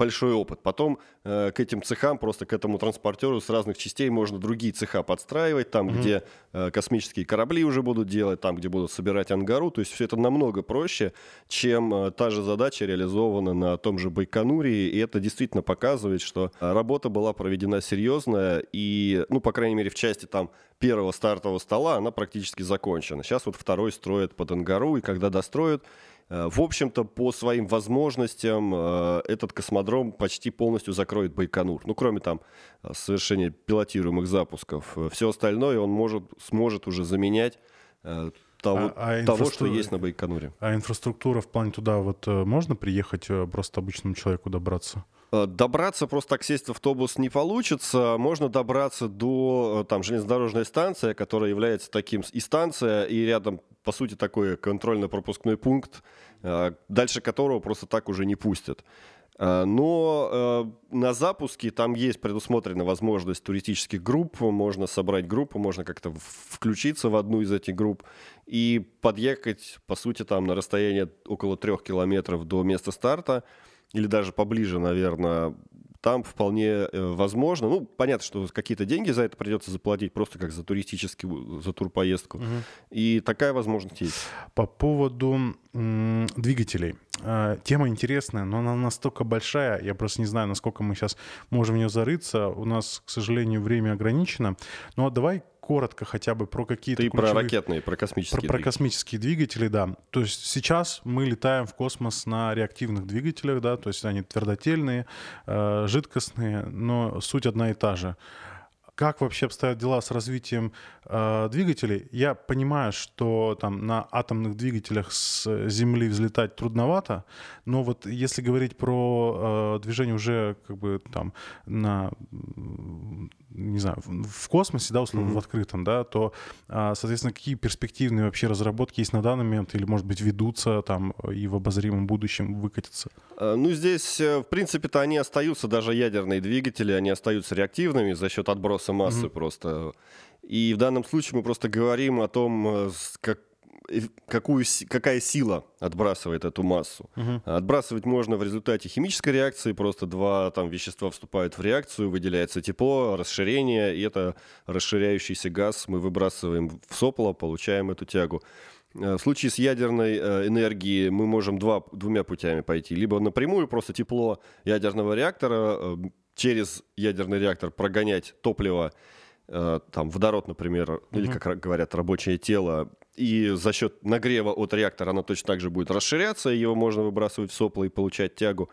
[SPEAKER 2] большой опыт. Потом э, к этим цехам, просто к этому транспортеру с разных частей можно другие цеха подстраивать, там, mm-hmm. где э, космические корабли уже будут делать, там, где будут собирать ангару. То есть все это намного проще, чем э, та же задача реализована на том же Байконуре. И это действительно показывает, что э, работа была проведена серьезная. И, ну, по крайней мере, в части там первого стартового стола она практически закончена. Сейчас вот второй строят под ангару, и когда достроят, в общем-то, по своим возможностям э, этот космодром почти полностью закроет Байконур. Ну, кроме там э, совершения пилотируемых запусков. Все остальное он может, сможет уже заменять того, а, а того, что есть на Байконуре.
[SPEAKER 1] А инфраструктура в плане туда вот можно приехать просто обычному человеку добраться?
[SPEAKER 2] Добраться, просто так сесть в автобус не получится. Можно добраться до там, железнодорожной станции, которая является таким и станция, и рядом по сути, такой контрольно-пропускной пункт, э, дальше которого просто так уже не пустят. Э, но э, на запуске там есть предусмотрена возможность туристических групп, можно собрать группу, можно как-то включиться в одну из этих групп и подъехать, по сути, там на расстояние около трех километров до места старта, или даже поближе, наверное, там вполне э, возможно. Ну, понятно, что какие-то деньги за это придется заплатить, просто как за туристический, за турпоездку. Угу. И такая возможность есть.
[SPEAKER 1] По поводу двигателей. Э, тема интересная, но она настолько большая, я просто не знаю, насколько мы сейчас можем в нее зарыться. У нас, к сожалению, время ограничено. Но давай коротко хотя бы про какие-то...
[SPEAKER 2] Ты ключевые... про ракетные, про космические
[SPEAKER 1] про. Про космические двигатели, да. То есть сейчас мы летаем в космос на реактивных двигателях, да, то есть они твердотельные, э, жидкостные, но суть одна и та же как вообще обстоят дела с развитием э, двигателей? Я понимаю, что там на атомных двигателях с Земли взлетать трудновато, но вот если говорить про э, движение уже как бы там на не знаю, в космосе, да, условно, mm-hmm. в открытом, да, то, а, соответственно, какие перспективные вообще разработки есть на данный момент или, может быть, ведутся там и в обозримом будущем выкатятся?
[SPEAKER 2] А, ну, здесь, э, в принципе-то, они остаются, даже ядерные двигатели, они остаются реактивными за счет отброса массы mm-hmm. просто. И в данном случае мы просто говорим о том, э, как какую, какая сила отбрасывает эту массу. Угу. Отбрасывать можно в результате химической реакции, просто два там вещества вступают в реакцию, выделяется тепло, расширение, и это расширяющийся газ мы выбрасываем в сопло, получаем эту тягу. Э, в случае с ядерной э, энергией мы можем два, двумя путями пойти. Либо напрямую просто тепло ядерного реактора э, через ядерный реактор прогонять топливо, там водород, например, угу. или, как говорят, рабочее тело, и за счет нагрева от реактора оно точно так же будет расширяться, его можно выбрасывать в сопло и получать тягу.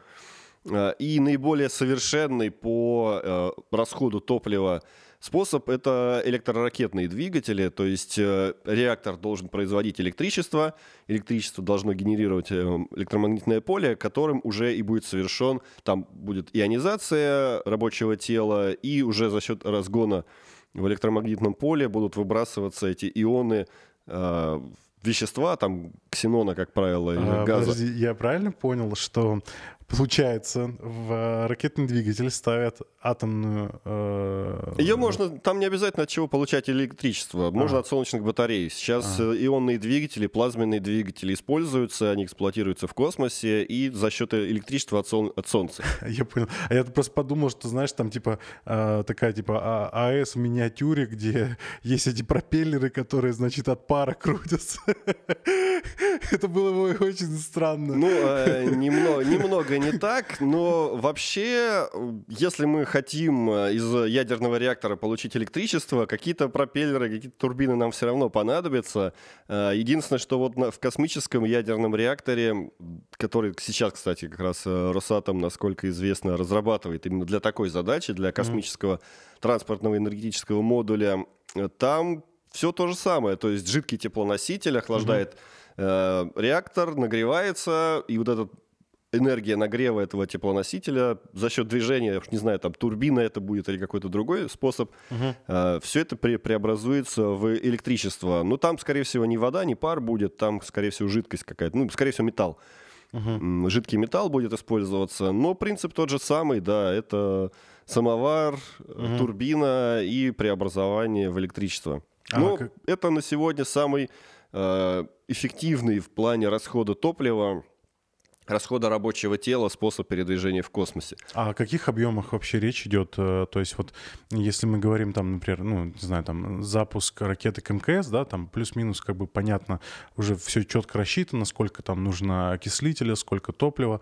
[SPEAKER 2] А, и наиболее совершенный по э, расходу топлива способ — это электроракетные двигатели, то есть э, реактор должен производить электричество, электричество должно генерировать э, электромагнитное поле, которым уже и будет совершен, там будет ионизация рабочего тела, и уже за счет разгона в электромагнитном поле будут выбрасываться эти ионы э, вещества, там ксенона, как правило, или а, газа. Подожди,
[SPEAKER 1] я правильно понял, что Получается, в ракетный двигатель ставят атомную...
[SPEAKER 2] Э... Ее можно, там не обязательно от чего получать электричество, можно а. от солнечных батарей. Сейчас а. ионные двигатели, плазменные двигатели используются, они эксплуатируются в космосе и за счет электричества от, сол... от Солнца.
[SPEAKER 1] Я понял. А я просто подумал, что, знаешь, там типа э, такая типа а, АЭС в миниатюре, где есть эти пропеллеры, которые, значит, от пара крутятся. Это было бы очень странно.
[SPEAKER 2] Ну, э, немного, немного не так, но вообще, если мы хотим э, из ядерного реактора получить электричество, какие-то пропеллеры, какие-то турбины нам все равно понадобятся. Э, единственное, что вот в космическом ядерном реакторе, который сейчас, кстати, как раз Росатом, насколько известно, разрабатывает именно для такой задачи, для космического mm-hmm. транспортного энергетического модуля, там все то же самое. То есть жидкий теплоноситель охлаждает mm-hmm. Э, реактор, нагревается, и вот этот энергия нагрева этого теплоносителя за счет движения, я уж не знаю, там турбина это будет или какой-то другой способ, угу. э, все это пре преобразуется в электричество. Но там, скорее всего, не вода, не пар будет, там, скорее всего, жидкость какая-то, ну, скорее всего, металл. Угу. Жидкий металл будет использоваться, но принцип тот же самый, да, это самовар, угу. турбина и преобразование в электричество. А, но как... это на сегодня самый эффективный в плане расхода топлива расхода рабочего тела, способ передвижения в космосе.
[SPEAKER 1] А о каких объемах вообще речь идет? Э, то есть вот если мы говорим там, например, ну, не знаю, там запуск ракеты к МКС, да, там плюс-минус как бы понятно, уже все четко рассчитано, сколько там нужно окислителя, сколько топлива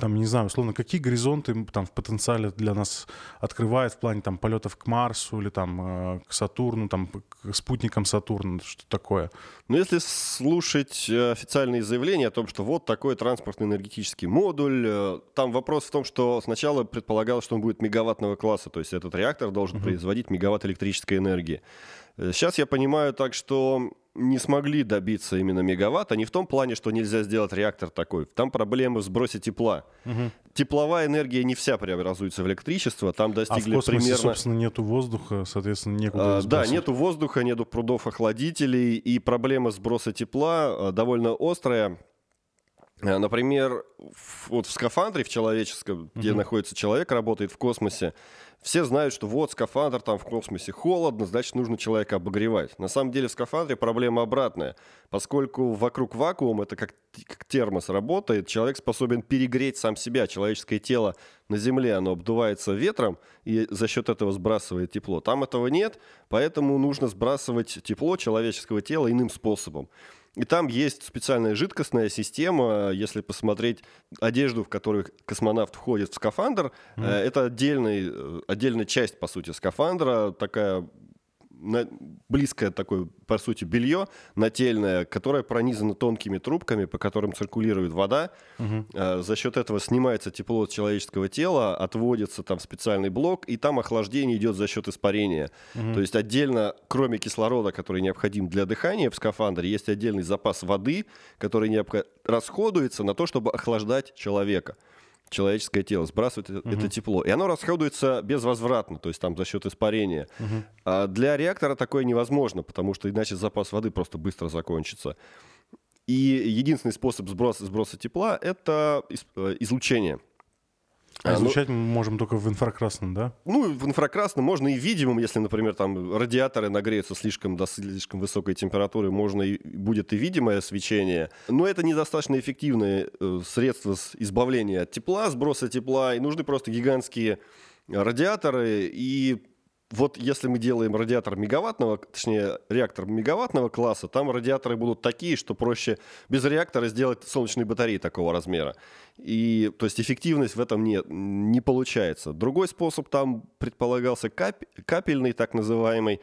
[SPEAKER 1] там, не знаю, условно, какие горизонты там в потенциале для нас открывает в плане там полетов к Марсу или там э, к Сатурну, там к спутникам Сатурна, что такое?
[SPEAKER 2] Ну, если слушать э, официальные заявления о том, что вот такой транспортный энергетический модуль, э, там вопрос в том, что сначала предполагалось, что он будет мегаваттного класса, то есть этот реактор должен угу. производить мегаватт электрической энергии. Сейчас я понимаю так, что не смогли добиться именно мегаватта, не в том плане, что нельзя сделать реактор такой. Там проблемы в сбросе тепла. Угу. Тепловая энергия не вся преобразуется в электричество. Там достигли
[SPEAKER 1] а в космосе,
[SPEAKER 2] примерно...
[SPEAKER 1] собственно, нету воздуха, соответственно, некуда а,
[SPEAKER 2] Да, нету воздуха, нету прудов охладителей, и проблема сброса тепла а, довольно острая. А, например, вот в скафандре в человеческом, uh где находится человек, работает в космосе, все знают, что вот скафандр там в космосе холодно, значит нужно человека обогревать. На самом деле в скафандре проблема обратная. Поскольку вокруг вакуум, это как, как термос работает, человек способен перегреть сам себя. Человеческое тело на Земле, оно обдувается ветром и за счет этого сбрасывает тепло. Там этого нет, поэтому нужно сбрасывать тепло человеческого тела иным способом. И там есть специальная жидкостная система. Если посмотреть одежду, в которую космонавт входит в скафандр, mm-hmm. это отдельный, э, отдельная часть, по сути, скафандра, такая на, близкое такое, по сути, белье нательное, которое пронизано тонкими трубками, по которым циркулирует вода. Угу. А, за счет этого снимается тепло от человеческого тела, отводится там специальный блок, и там охлаждение идет за счет испарения. Угу. То есть отдельно, кроме кислорода, который необходим для дыхания в скафандре, есть отдельный запас воды, который необх... расходуется на то, чтобы охлаждать человека человеческое тело, сбрасывает угу. это тепло. И оно расходуется безвозвратно, то есть там за счет испарения. Угу. А для реактора такое невозможно, потому что иначе запас воды просто быстро закончится. И единственный способ сброса, сброса тепла – это э, излучение.
[SPEAKER 1] А, а ну, излучать ну, мы можем только в инфракрасном, да?
[SPEAKER 2] Ну, в инфракрасном можно и видимым, если, например, там радиаторы нагреются слишком до слишком высокой температуры, можно и будет и видимое свечение. Но это недостаточно эффективное э, средство избавления от тепла, сброса тепла, и нужны просто гигантские радиаторы, и вот если мы делаем радиатор мегаваттного, точнее реактор мегаваттного класса, там радиаторы будут такие, что проще без реактора сделать солнечные батареи такого размера. И, то есть эффективность в этом не, не получается. Другой способ там предполагался кап, капельный, так называемый,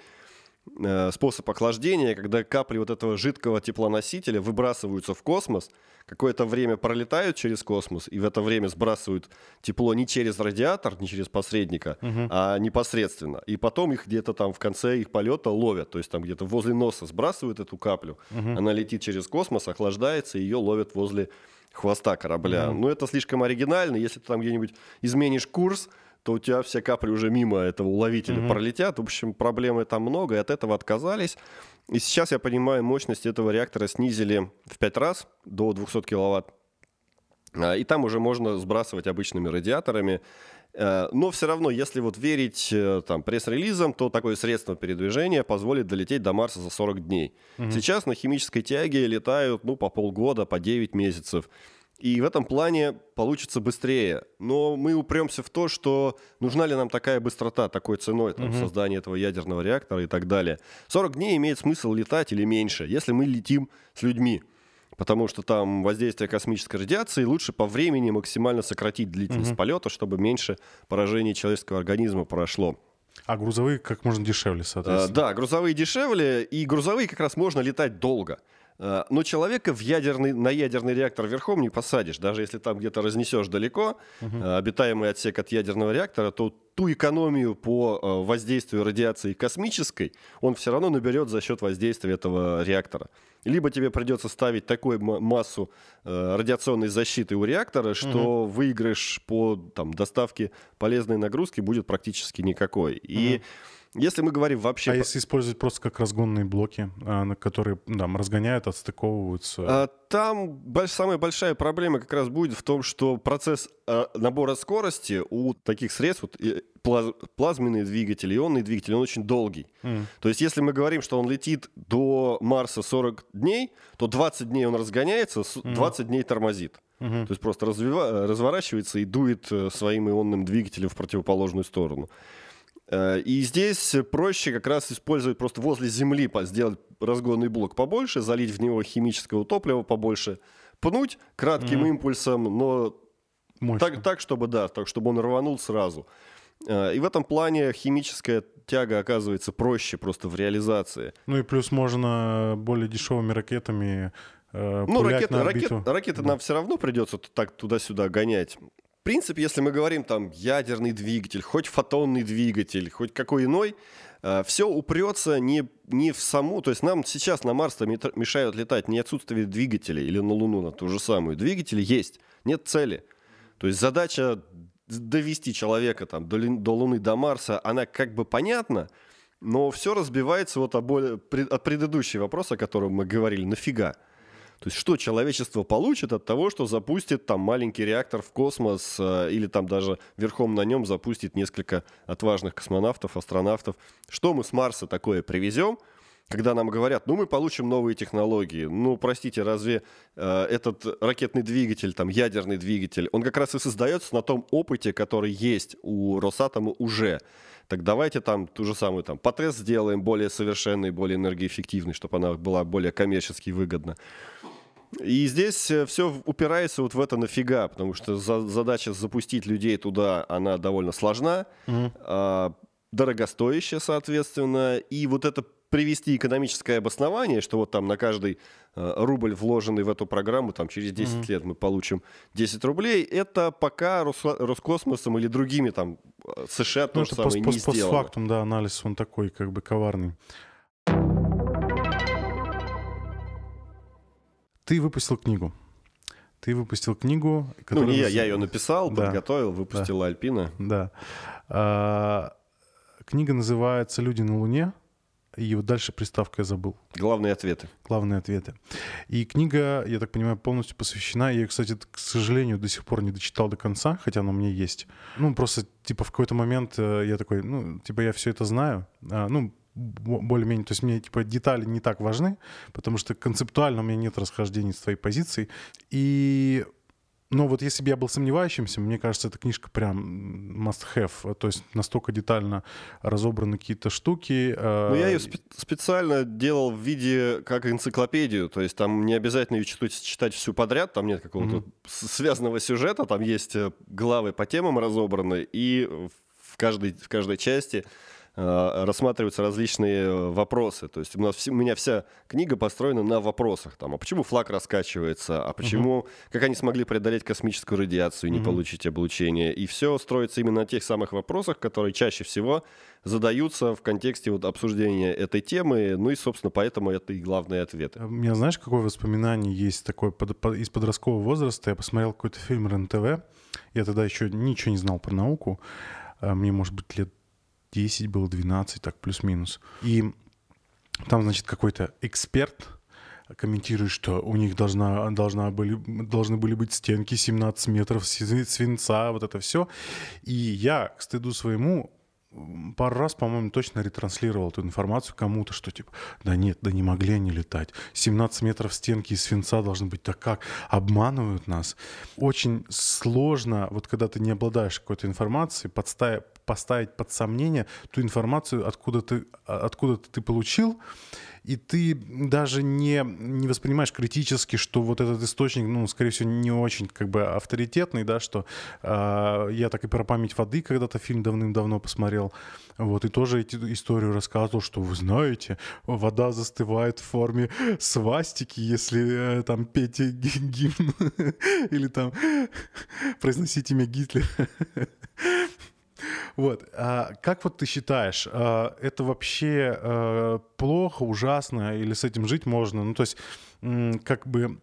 [SPEAKER 2] способ охлаждения, когда капли вот этого жидкого теплоносителя выбрасываются в космос, какое-то время пролетают через космос и в это время сбрасывают тепло не через радиатор, не через посредника, угу. а непосредственно. И потом их где-то там в конце их полета ловят, то есть там где-то возле носа сбрасывают эту каплю, угу. она летит через космос, охлаждается, и ее ловят возле хвоста корабля. Угу. Но это слишком оригинально, если ты там где-нибудь изменишь курс, то у тебя все капли уже мимо этого уловителя mm-hmm. пролетят. В общем, проблемы там много, и от этого отказались. И сейчас, я понимаю, мощность этого реактора снизили в 5 раз до 200 киловатт. А, и там уже можно сбрасывать обычными радиаторами. Э, но все равно, если вот верить э, там, пресс-релизам, то такое средство передвижения позволит долететь до Марса за 40 дней. Угу. Сейчас на химической тяге летают ну, по полгода, по 9 месяцев. И в этом плане получится быстрее. Но мы упремся в то, что нужна ли нам такая быстрота, такой ценой там, угу. создания этого ядерного реактора и так далее. 40 дней имеет смысл летать или меньше, если мы летим с людьми. Потому что там воздействие космической радиации лучше по времени максимально сократить длительность угу. полета, чтобы меньше поражений человеческого организма прошло.
[SPEAKER 1] А грузовые как можно дешевле, соответственно.
[SPEAKER 2] А, да, грузовые дешевле, и грузовые как раз можно летать долго. Э, но человека в ядерный, на ядерный реактор верхом не посадишь. Даже если там где-то разнесешь далеко угу. обитаемый отсек от ядерного реактора, то ту экономию по э, воздействию радиации космической он все равно наберет за счет воздействия этого реактора. Либо тебе придется ставить такую массу радиационной защиты у реактора, что угу. выигрыш по там, доставке полезной нагрузки будет практически никакой. И Если мы говорим вообще...
[SPEAKER 1] А если использовать просто как разгонные блоки, а, которые там разгоняют, отстыковываются?
[SPEAKER 2] А, там больш, самая большая проблема как раз будет в том, что процесс а, набора скорости у таких средств, вот, плаз, плазменный двигатель, ионный двигатель, он очень долгий. Mm. То есть если мы говорим, что он летит до Марса 40 дней, то 20 дней он разгоняется, 20 mm. дней тормозит. Mm-hmm. То есть просто развива- разворачивается и дует э, своим ионным двигателем в противоположную сторону. Э, и здесь проще как раз использовать просто возле Земли, сделать разгонный блок побольше, залить в него химического топлива побольше, пнуть кратким mm-hmm. импульсом, но так, так, чтобы да, так, чтобы он рванул сразу. Э, и в этом плане химическая тяга оказывается проще просто в реализации.
[SPEAKER 1] Ну и плюс можно более дешевыми ракетами
[SPEAKER 2] э, ну, ракеты, ракет, ракеты да. нам все равно придется так туда-сюда гонять принципе, если мы говорим там ядерный двигатель, хоть фотонный двигатель, хоть какой иной, э, все упрется не, не в саму, то есть нам сейчас на Марс мешают летать не отсутствие двигателей или на Луну на ту же самую. Двигатели есть, нет цели. То есть задача довести человека там, до, до Луны, до Марса, она как бы понятна, но все разбивается вот от, от предыдущего вопроса, о котором мы говорили, нафига? То есть что человечество получит от того, что запустит там маленький реактор в космос э, или там даже верхом на нем запустит несколько отважных космонавтов, астронавтов? Что мы с Марса такое привезем? Когда нам говорят, ну мы получим новые технологии, ну простите, разве э, этот ракетный двигатель, там ядерный двигатель, он как раз и создается на том опыте, который есть у Росатома уже так давайте там ту же самую там ПАТЭС сделаем более совершенной, более энергоэффективной, чтобы она была более коммерчески выгодна. И здесь э, все упирается вот в это нафига, потому что за, задача запустить людей туда, она довольно сложна, mm-hmm. а, дорогостоящая, соответственно, и вот это привести экономическое обоснование, что вот там на каждый э, рубль, вложенный в эту программу, там через 10 mm-hmm. лет мы получим 10 рублей, это пока Рос, Роскосмосом или другими там э, США ну, тоже самое пост, не пост, сделано.
[SPEAKER 1] Постфактум, да, анализ, он такой как бы коварный. Ты выпустил книгу. Ты выпустил книгу.
[SPEAKER 2] Ну, не я, я ее написал, да. подготовил, выпустила да. Альпина.
[SPEAKER 1] Да. А, книга называется «Люди на Луне». И вот дальше приставка я забыл.
[SPEAKER 2] Главные ответы.
[SPEAKER 1] Главные ответы. И книга, я так понимаю, полностью посвящена. Я, кстати, к сожалению, до сих пор не дочитал до конца, хотя она у меня есть. Ну, просто, типа, в какой-то момент э, я такой, ну, типа, я все это знаю. А, ну, более-менее, то есть мне типа детали не так важны, потому что концептуально у меня нет расхождений с твоей позицией. И но вот если бы я был сомневающимся, мне кажется, эта книжка прям must-have. То есть настолько детально разобраны какие-то штуки.
[SPEAKER 2] Ну, я ее спе- специально делал в виде как энциклопедию. То есть там не обязательно ее читать, читать всю подряд, там нет какого-то mm-hmm. связанного сюжета, там есть э, главы по темам разобраны, и в каждой, в каждой части Э, рассматриваются различные э, вопросы. То есть у, нас, у меня вся книга построена на вопросах. Там, а почему флаг раскачивается? А почему, угу. как они смогли преодолеть космическую радиацию и не угу. получить облучение? И все строится именно на тех самых вопросах, которые чаще всего задаются в контексте вот обсуждения этой темы. Ну и, собственно, поэтому это и главные ответы.
[SPEAKER 1] У меня, знаешь, какое воспоминание есть такое под, под, из подросткового возраста? Я посмотрел какой-то фильм РЕН-ТВ. Я тогда еще ничего не знал про науку. А мне, может быть, лет 10 было, 12, так плюс-минус. И там, значит, какой-то эксперт комментирует, что у них должна, должна были, должны были быть стенки 17 метров свинца, вот это все. И я, к стыду своему, пару раз, по-моему, точно ретранслировал эту информацию кому-то, что типа, да нет, да не могли они летать. 17 метров стенки из свинца должны быть. Так как? Обманывают нас. Очень сложно, вот когда ты не обладаешь какой-то информацией, подставить, поставить под сомнение ту информацию, откуда ты, откуда ты получил, и ты даже не, не воспринимаешь критически, что вот этот источник, ну, скорее всего, не очень как бы авторитетный, да, что э, я так и про память воды когда-то фильм давным-давно посмотрел, вот, и тоже эти историю рассказывал, что вы знаете, вода застывает в форме свастики, если э, там петь гимн или там произносить имя Гитлера. Вот. А как вот ты считаешь, а, это вообще а, плохо, ужасно, или с этим жить можно? Ну, то есть, как бы,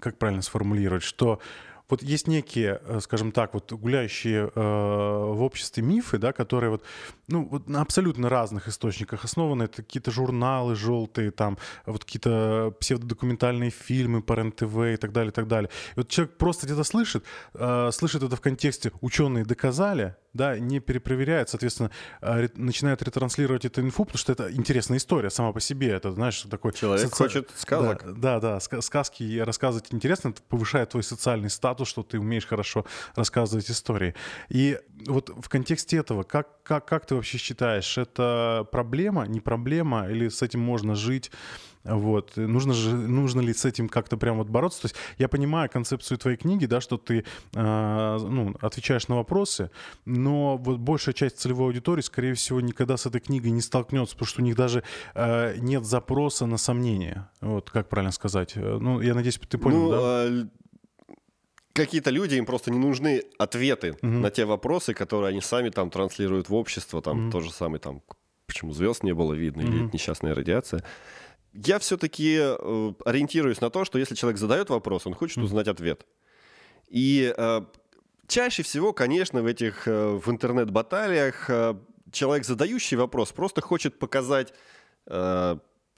[SPEAKER 1] как правильно сформулировать, что вот есть некие, э, скажем так, вот гуляющие э, в обществе мифы, да, которые вот, ну, вот на абсолютно разных источниках основаны. Это какие-то журналы желтые, там, вот какие-то псевдодокументальные фильмы по РЕН-ТВ и так далее, и так далее. И вот человек просто где-то слышит, слышит это в контексте «ученые доказали», да, не перепроверяет, соответственно, э, начинает ретранслировать эту инфу, потому что это интересная история сама по себе. Это, знаешь, такой...
[SPEAKER 2] Человек соци... хочет сказок.
[SPEAKER 1] Да, да, да, сказки рассказывать интересно, это повышает твой социальный статус, что ты умеешь хорошо рассказывать истории. И вот в контексте этого, как, как, как ты вообще считаешь, это проблема, не проблема, или с этим можно жить? Вот. Нужно, же, нужно ли с этим как-то прям вот бороться? То есть я понимаю концепцию твоей книги, да, что ты э, ну, отвечаешь на вопросы, но вот большая часть целевой аудитории, скорее всего, никогда с этой книгой не столкнется, потому что у них даже э, нет запроса на сомнения. Вот, как правильно сказать? Ну, я надеюсь, ты понял, ну, да? А
[SPEAKER 2] какие-то люди, им просто не нужны ответы угу. на те вопросы, которые они сами там транслируют в общество, там угу. то же самое, там, почему звезд не было видно, угу. или несчастная радиация я все-таки э, ориентируюсь на то, что если человек задает вопрос, он хочет узнать ответ. И э, чаще всего, конечно, в этих э, в интернет-баталиях человек, задающий вопрос, просто хочет показать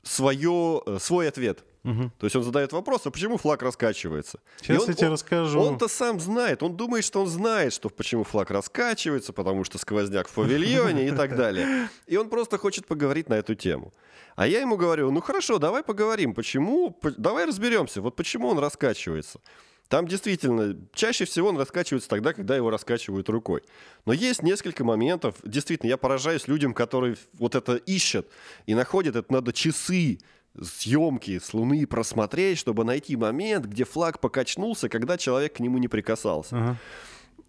[SPEAKER 2] свое, свой ответ. Угу. То есть он задает вопрос, а почему флаг раскачивается?
[SPEAKER 1] Сейчас он, я тебе расскажу.
[SPEAKER 2] Он-то сам знает, он думает, что он знает, что почему флаг раскачивается, потому что сквозняк в павильоне и так далее. И он просто хочет поговорить на эту тему. А я ему говорю, ну хорошо, давай поговорим, почему, давай разберемся, вот почему он раскачивается. Там действительно, чаще всего он раскачивается тогда, когда его раскачивают рукой. Но есть несколько моментов, действительно, я поражаюсь людям, которые вот это ищут и находят, это надо часы, съемки с Луны просмотреть, чтобы найти момент, где флаг покачнулся, когда человек к нему не прикасался. Ага.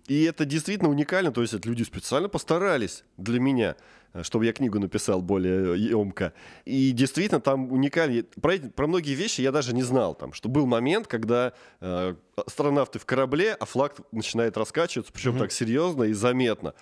[SPEAKER 2] И это действительно уникально, то есть это люди специально постарались для меня, э, чтобы я книгу написал более емко. И действительно там уникально. Про, про многие вещи я даже не знал, там, что был момент, когда э, астронавты в корабле, а флаг начинает раскачиваться, причем угу. так серьезно и заметно.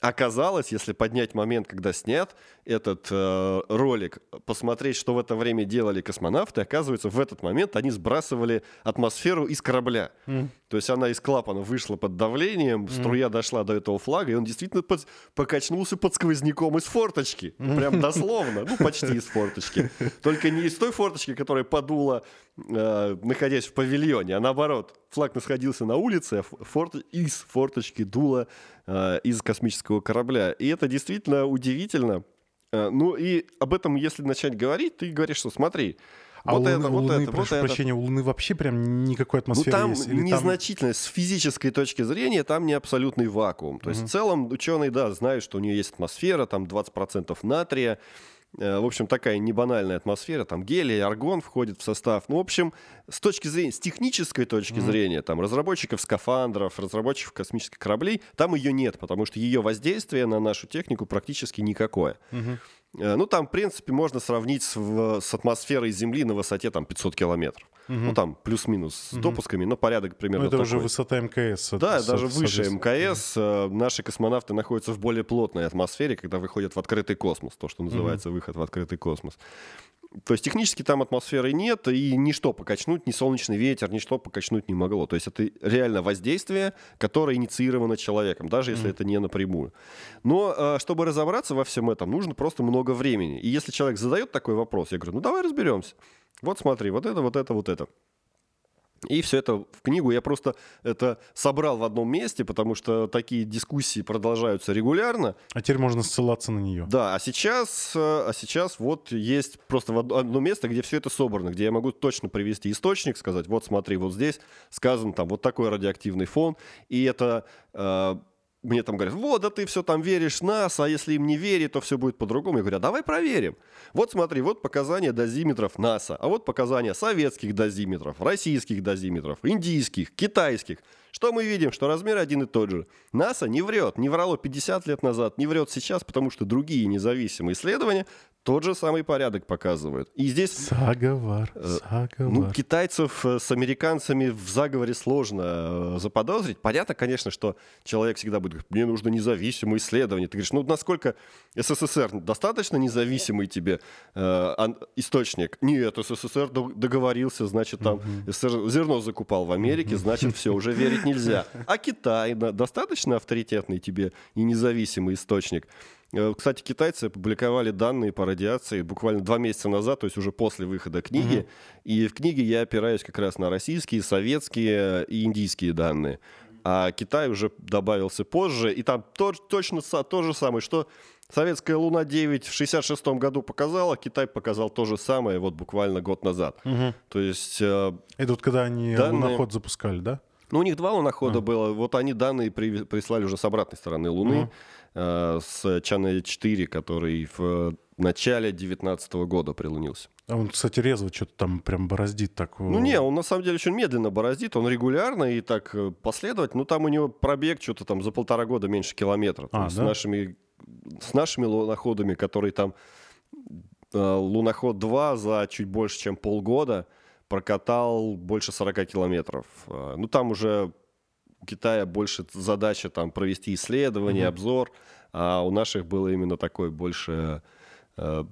[SPEAKER 2] Оказалось, если поднять момент, когда снят этот э, ролик, посмотреть, что в это время делали космонавты, оказывается, в этот момент они сбрасывали атмосферу из корабля. Mm. То есть она из клапана вышла под давлением, mm. струя дошла до этого флага, и он действительно под, покачнулся под сквозняком из форточки. Прям дословно, ну почти из форточки. Только не из той форточки, которая подула, э, находясь в павильоне, а наоборот, флаг находился на улице, а форт, из форточки дуло э, из космического корабля. И это действительно удивительно. Э, ну и об этом, если начать говорить, ты говоришь, что смотри,
[SPEAKER 1] а вот у, это, у вот Луны, это, прошу вот прощения, это. у Луны вообще прям никакой атмосферы
[SPEAKER 2] ну, там
[SPEAKER 1] есть?
[SPEAKER 2] Или незначительно. Там... С физической точки зрения там не абсолютный вакуум. То есть в целом ученые, да, знают, что у нее есть атмосфера, там 20% натрия, Э, в общем, такая небанальная атмосфера, там гелий, аргон входит в состав. Ну, в общем, с точки зрения, с технической точки mm-hmm. зрения, там, разработчиков скафандров, разработчиков космических кораблей, там ее нет, потому что ее воздействие на нашу технику практически никакое. Mm-hmm. Ну, там, в принципе, можно сравнить с, с атмосферой Земли на высоте там 500 километров. Угу. Ну, там плюс-минус с угу. допусками, но порядок примерно
[SPEAKER 1] ну, это
[SPEAKER 2] такой.
[SPEAKER 1] уже высота МКС.
[SPEAKER 2] Да, даже выше МКС. Угу. Наши космонавты находятся в более плотной атмосфере, когда выходят в открытый космос, то, что называется угу. выход в открытый космос. То есть технически там атмосферы нет, и ничто покачнуть, ни солнечный ветер, ничто покачнуть не могло. То есть это реально воздействие, которое инициировано человеком, даже если mm. это не напрямую. Но э, чтобы разобраться во всем этом, нужно просто много времени. И если человек задает такой вопрос, я говорю, ну давай разберемся. Вот смотри, вот это, вот это, вот это. И все это в книгу я просто это собрал в одном месте, потому что такие дискуссии продолжаются регулярно.
[SPEAKER 1] А теперь можно ссылаться на нее.
[SPEAKER 2] Да, а сейчас, э, а сейчас вот есть просто одно место, где все это собрано, где я могу точно привести источник, сказать, вот смотри, вот здесь сказано там вот такой радиоактивный фон, и это э, мне там говорят, вот, да ты все там веришь нас, а если им не верить, то все будет по-другому. Я говорю, а давай проверим. Вот смотри, вот показания дозиметров НАСА, а вот показания советских дозиметров, российских дозиметров, индийских, китайских. Что мы видим? Что размер один и тот же. НАСА не врет, не врало 50 лет назад, не врет сейчас, потому что другие независимые исследования тот же самый порядок показывают. И здесь...
[SPEAKER 1] Заговор, э, заговор.
[SPEAKER 2] Ну, китайцев э, с американцами в заговоре сложно э, заподозрить. Понятно, конечно, что человек всегда будет говорить, мне нужно независимое исследование. Ты говоришь, ну, насколько СССР достаточно независимый тебе э, источник? Нет, СССР договорился, значит, там угу. зерно закупал в Америке, значит, все, уже верить верить нельзя. А Китай достаточно авторитетный тебе и независимый источник. Э, кстати, китайцы опубликовали данные по радиации буквально два месяца назад, то есть уже после выхода книги. Угу. И в книге я опираюсь как раз на российские, советские и индийские данные. А Китай уже добавился позже, и там то, точно то же самое, что советская Луна-9 в 66 году показала, Китай показал то же самое вот буквально год назад. Угу. То есть... Э,
[SPEAKER 1] Это вот когда они данные... луноход запускали, да?
[SPEAKER 2] Ну, у них два лунохода а. было. Вот они данные при, прислали уже с обратной стороны Луны, угу. э, с Чана 4, который в начале 2019 года прилунился.
[SPEAKER 1] А он, кстати, резво что-то там прям бороздит так.
[SPEAKER 2] Ну не, он на самом деле очень медленно бороздит, он регулярно и так э, последовательно. Ну там у него пробег что-то там за полтора года меньше километра. А, да? С нашими, с нашими луноходами, которые там э, луноход 2 за чуть больше, чем полгода прокатал больше 40 километров. Э, ну там уже у Китая больше задача там провести исследование, угу. обзор, а у наших было именно такой больше э,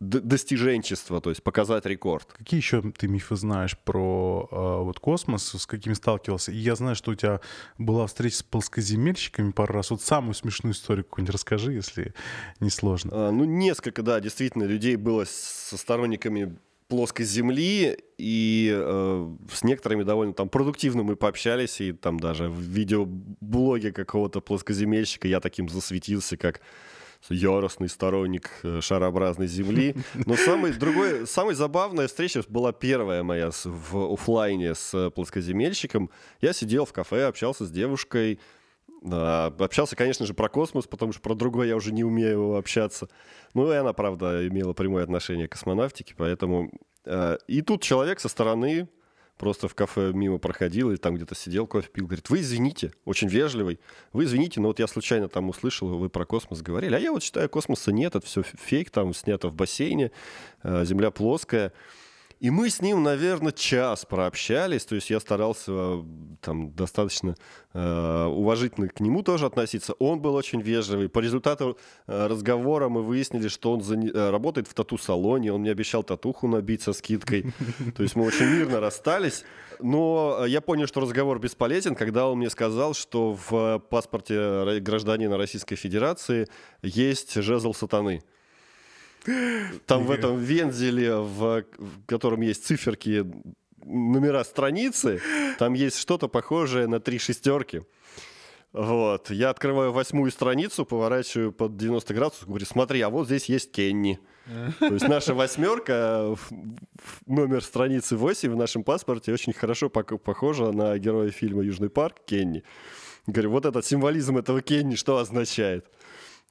[SPEAKER 2] достиженчество, то есть показать рекорд.
[SPEAKER 1] Какие еще ты мифы знаешь про э, вот космос, с какими сталкивался? И я знаю, что у тебя была встреча с плоскоземельщиками пару раз. Вот самую смешную историю какую-нибудь расскажи, если не сложно.
[SPEAKER 2] А, ну, несколько, да, действительно, людей было со сторонниками плоской земли, и э, с некоторыми довольно там продуктивно мы пообщались, и там даже в видеоблоге какого-то плоскоземельщика я таким засветился, как яростный сторонник э, шарообразной земли. Но самый другой, самая забавная встреча была первая моя в офлайне с плоскоземельщиком. Я сидел в кафе, общался с девушкой, а, общался, конечно же, про космос, потому что про другое я уже не умею общаться. Ну, и она, правда, имела прямое отношение к космонавтике, поэтому... Э, и тут человек со стороны просто в кафе мимо проходил или там где-то сидел, кофе пил, говорит, вы извините, очень вежливый, вы извините, но вот я случайно там услышал, вы про космос говорили, а я вот считаю, космоса нет, это все фейк, там снято в бассейне, э, земля плоская. И мы с ним, наверное, час прообщались. То есть я старался э, там достаточно э, уважительно к нему тоже относиться. Он был очень вежливый. По результату э, разговора мы выяснили, что он за, э, работает в тату-салоне. Он мне обещал татуху набить со скидкой. То есть мы очень мирно расстались. Но я понял, что разговор бесполезен, когда он мне сказал, что в паспорте гражданина Российской Федерации есть жезл сатаны. Там в этом вензеле, в, в котором есть циферки, номера страницы, там есть что-то похожее на три шестерки. Вот. Я открываю восьмую страницу, поворачиваю под 90 градусов, говорю, смотри, а вот здесь есть Кенни. То есть наша восьмерка, номер страницы 8 в нашем паспорте очень хорошо похожа на героя фильма «Южный парк» Кенни. Говорю, вот этот символизм этого Кенни что означает?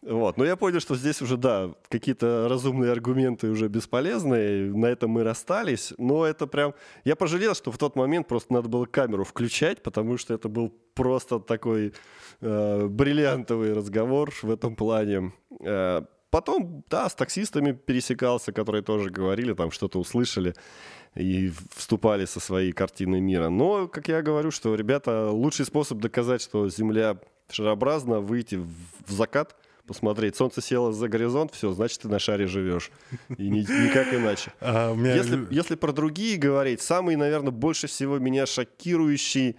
[SPEAKER 2] Вот. Но я понял, что здесь уже, да, какие-то разумные аргументы уже бесполезны. На этом мы расстались. Но это прям... Я пожалел, что в тот момент просто надо было камеру включать, потому что это был просто такой э, бриллиантовый разговор в этом плане. Э, потом, да, с таксистами пересекался, которые тоже говорили, там что-то услышали и вступали со своей картиной мира. Но, как я говорю, что, ребята, лучший способ доказать, что Земля шарообразна, выйти в закат – посмотреть. Солнце село за горизонт, все, значит, ты на шаре живешь. И ни, никак иначе. А, меня... если, если про другие говорить, самый, наверное, больше всего меня шокирующий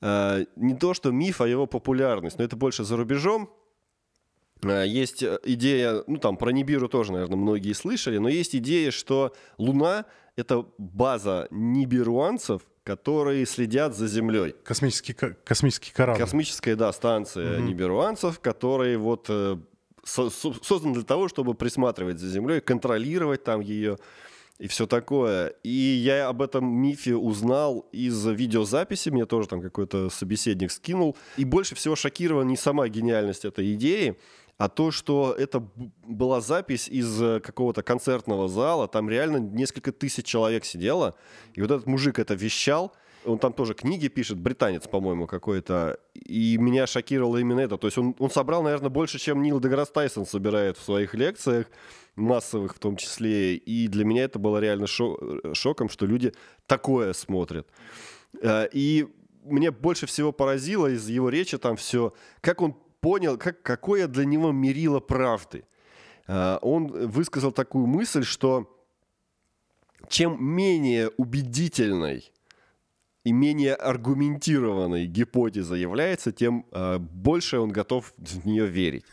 [SPEAKER 2] э, не то, что миф, а его популярность, но это больше за рубежом. Э, есть идея, ну там про Нибиру тоже, наверное, многие слышали, но есть идея, что Луна — это база нибируанцев, которые следят за Землей.
[SPEAKER 1] Космический, космический корабль.
[SPEAKER 2] Космическая, да, станция угу. ниберуанцев, которые вот э, со, созданы для того, чтобы присматривать за Землей, контролировать там ее и все такое. И я об этом мифе узнал из видеозаписи, мне тоже там какой-то собеседник скинул. И больше всего шокирован не сама гениальность этой идеи, а то, что это была запись из э, какого-то концертного зала, там реально несколько тысяч человек сидело, и вот этот мужик это вещал, он там тоже книги пишет, британец, по-моему, какой-то, и меня шокировало именно это. То есть он, он собрал, наверное, больше, чем Нил Деграсс Тайсон собирает в своих лекциях, массовых в том числе, и для меня это было реально шо шоком, что люди такое смотрят. Э, и мне больше всего поразило из его речи там все, как он понял, как, какое для него мерило правды. А, он высказал такую мысль, что чем менее убедительной и менее аргументированной гипотеза является, тем э, больше он готов в нее верить.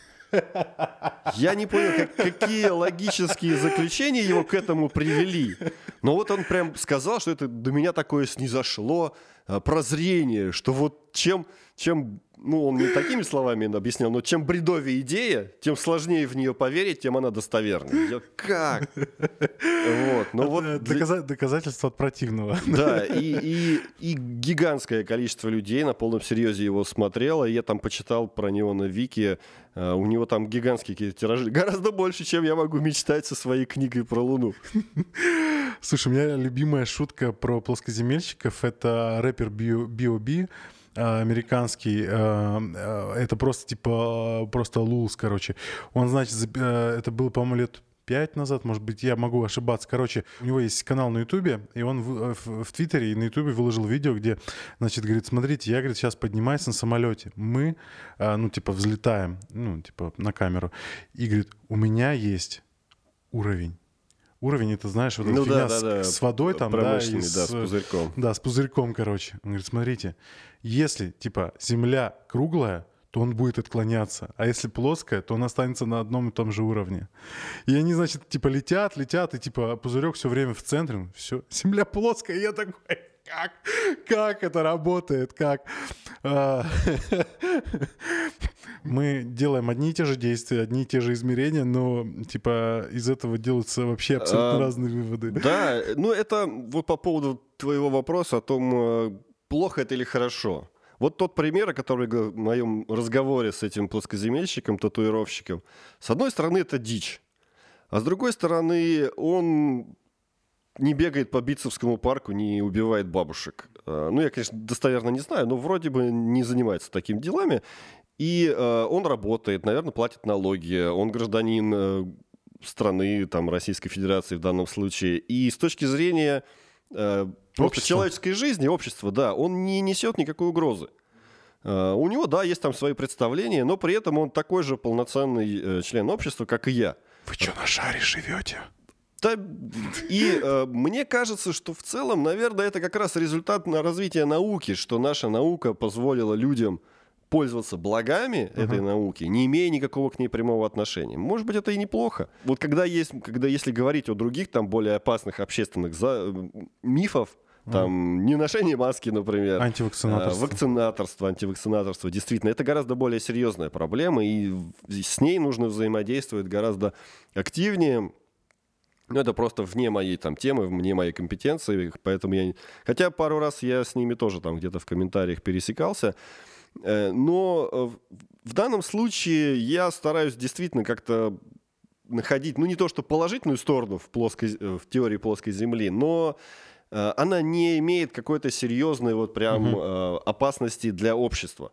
[SPEAKER 2] Я не понял, как, какие логические заключения его к этому привели. Но вот он прям сказал, что это до меня такое снизошло э, прозрение, что вот чем, чем ну, он не такими словами объяснял, но чем бредовее идея, тем сложнее в нее поверить, тем она достовернее. Я, как?
[SPEAKER 1] Вот, ну вот Доказа- доказательство от противного.
[SPEAKER 2] Да, и, и, и гигантское количество людей на полном серьезе его смотрело. Я там почитал про него на Вики. Uh, у него там гигантские какие-то тиражи. Гораздо больше, чем я могу мечтать со своей книгой про Луну.
[SPEAKER 1] Слушай, у меня любимая шутка про плоскоземельщиков — это рэпер B.O.B., Э, американский, э, э, это просто типа, просто лулс, короче. Он, значит, это было, по-моему, лет пять назад, может быть, я могу ошибаться. Короче, у него есть канал на Ютубе, и он в, в, в Твиттере и на Ютубе выложил видео, где, значит, говорит, смотрите, я, говорит, сейчас поднимаюсь на самолете. Мы, ну, типа, взлетаем, ну, типа, на камеру. И, говорит, у меня есть уровень уровень, это знаешь, вот эта ну, фигня да, да, с, да. с водой там, да, и с,
[SPEAKER 2] да, с пузырьком.
[SPEAKER 1] Да, с пузырьком, короче. Он говорит, смотрите, если, типа, Земля круглая, то он будет отклоняться. А если плоская, то он останется на одном и том же уровне. И они, значит, типа летят, летят, и типа пузырек все время в центре. Все, Земля плоская, я такой, как? Как это работает? Как? А, мы делаем одни и те же действия, одни и те же измерения, но типа из этого делаются вообще абсолютно а, разные выводы.
[SPEAKER 2] Да, ну это вот по поводу твоего вопроса о том, э, плохо это или хорошо. Вот тот пример, который в моем разговоре с этим плоскоземельщиком, татуировщиком, с одной стороны, это дичь. А с другой стороны, он не бегает по Битцевскому парку, не убивает бабушек. Э, ну, я, конечно, достоверно не знаю, но вроде бы не занимается такими делами. И э, он работает, наверное, платит налоги, он гражданин э, страны, там, Российской Федерации в данном случае. И с точки зрения э, просто человеческой жизни, общества, да, он не несет никакой угрозы. У него, да, есть там свои представления, но при этом он такой же полноценный э, член общества, как и я.
[SPEAKER 1] Вы что, на шаре живете?
[SPEAKER 2] Да, и э, мне кажется, что в целом, наверное, это как раз результат на развития науки, что наша наука позволила людям пользоваться благами uh-huh. этой науки, не имея никакого к ней прямого отношения. Может быть, это и неплохо. Вот когда есть, когда если говорить о других там более опасных общественных за, мифов, там, mm. не ношение маски, например.
[SPEAKER 1] Антивакцинаторство.
[SPEAKER 2] А, вакцинаторство, антивакцинаторство. Действительно, это гораздо более серьезная проблема, и с ней нужно взаимодействовать гораздо активнее. Ну, это просто вне моей там темы, вне моей компетенции, поэтому я... Хотя пару раз я с ними тоже там где-то в комментариях пересекался, э, но э, в данном случае я стараюсь действительно как-то находить, ну, не то, что положительную сторону в, плоской, э, в теории плоской Земли, но она не имеет какой-то серьезной вот прям угу. опасности для общества.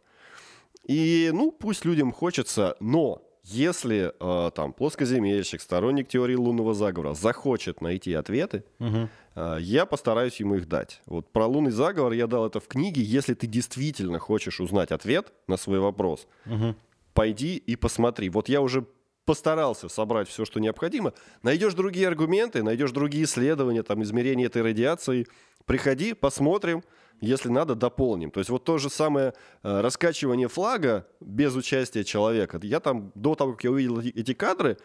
[SPEAKER 2] И, ну, пусть людям хочется, но если э, там плоскоземельщик, сторонник теории лунного заговора захочет найти ответы, угу. э, я постараюсь ему их дать. Вот про лунный заговор я дал это в книге. Если ты действительно хочешь узнать ответ на свой вопрос, угу. пойди и посмотри. Вот я уже постарался собрать все, что необходимо. Найдешь другие аргументы, найдешь другие исследования, там измерения этой радиации. Приходи, посмотрим если надо, дополним. То есть вот то же самое э, раскачивание флага без участия человека. Я там, до того, как я увидел эти кадры,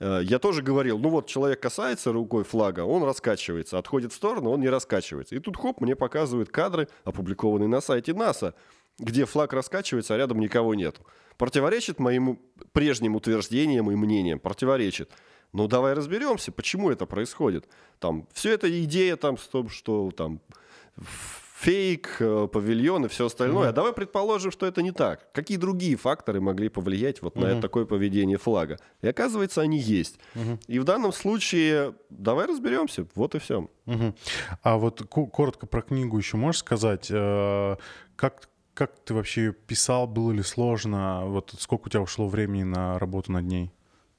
[SPEAKER 2] э, я тоже говорил, ну вот человек касается рукой флага, он раскачивается, отходит в сторону, он не раскачивается. И тут хоп, мне показывают кадры, опубликованные на сайте НАСА, где флаг раскачивается, а рядом никого нет. Противоречит моим прежним утверждениям и мнениям, противоречит. Ну давай разберемся, почему это происходит. Там все это идея там, что, что там фейк, э, павильон и все остальное. Mm-hmm. А давай предположим, что это не так. Какие другие факторы могли повлиять вот mm-hmm. на такое поведение флага? И оказывается, они есть. Mm-hmm. И в данном случае давай разберемся. Вот и все.
[SPEAKER 1] Mm-hmm. А вот коротко про книгу еще можешь сказать? Э, как, как ты вообще писал? Было ли сложно? Вот сколько у тебя ушло времени на работу над ней?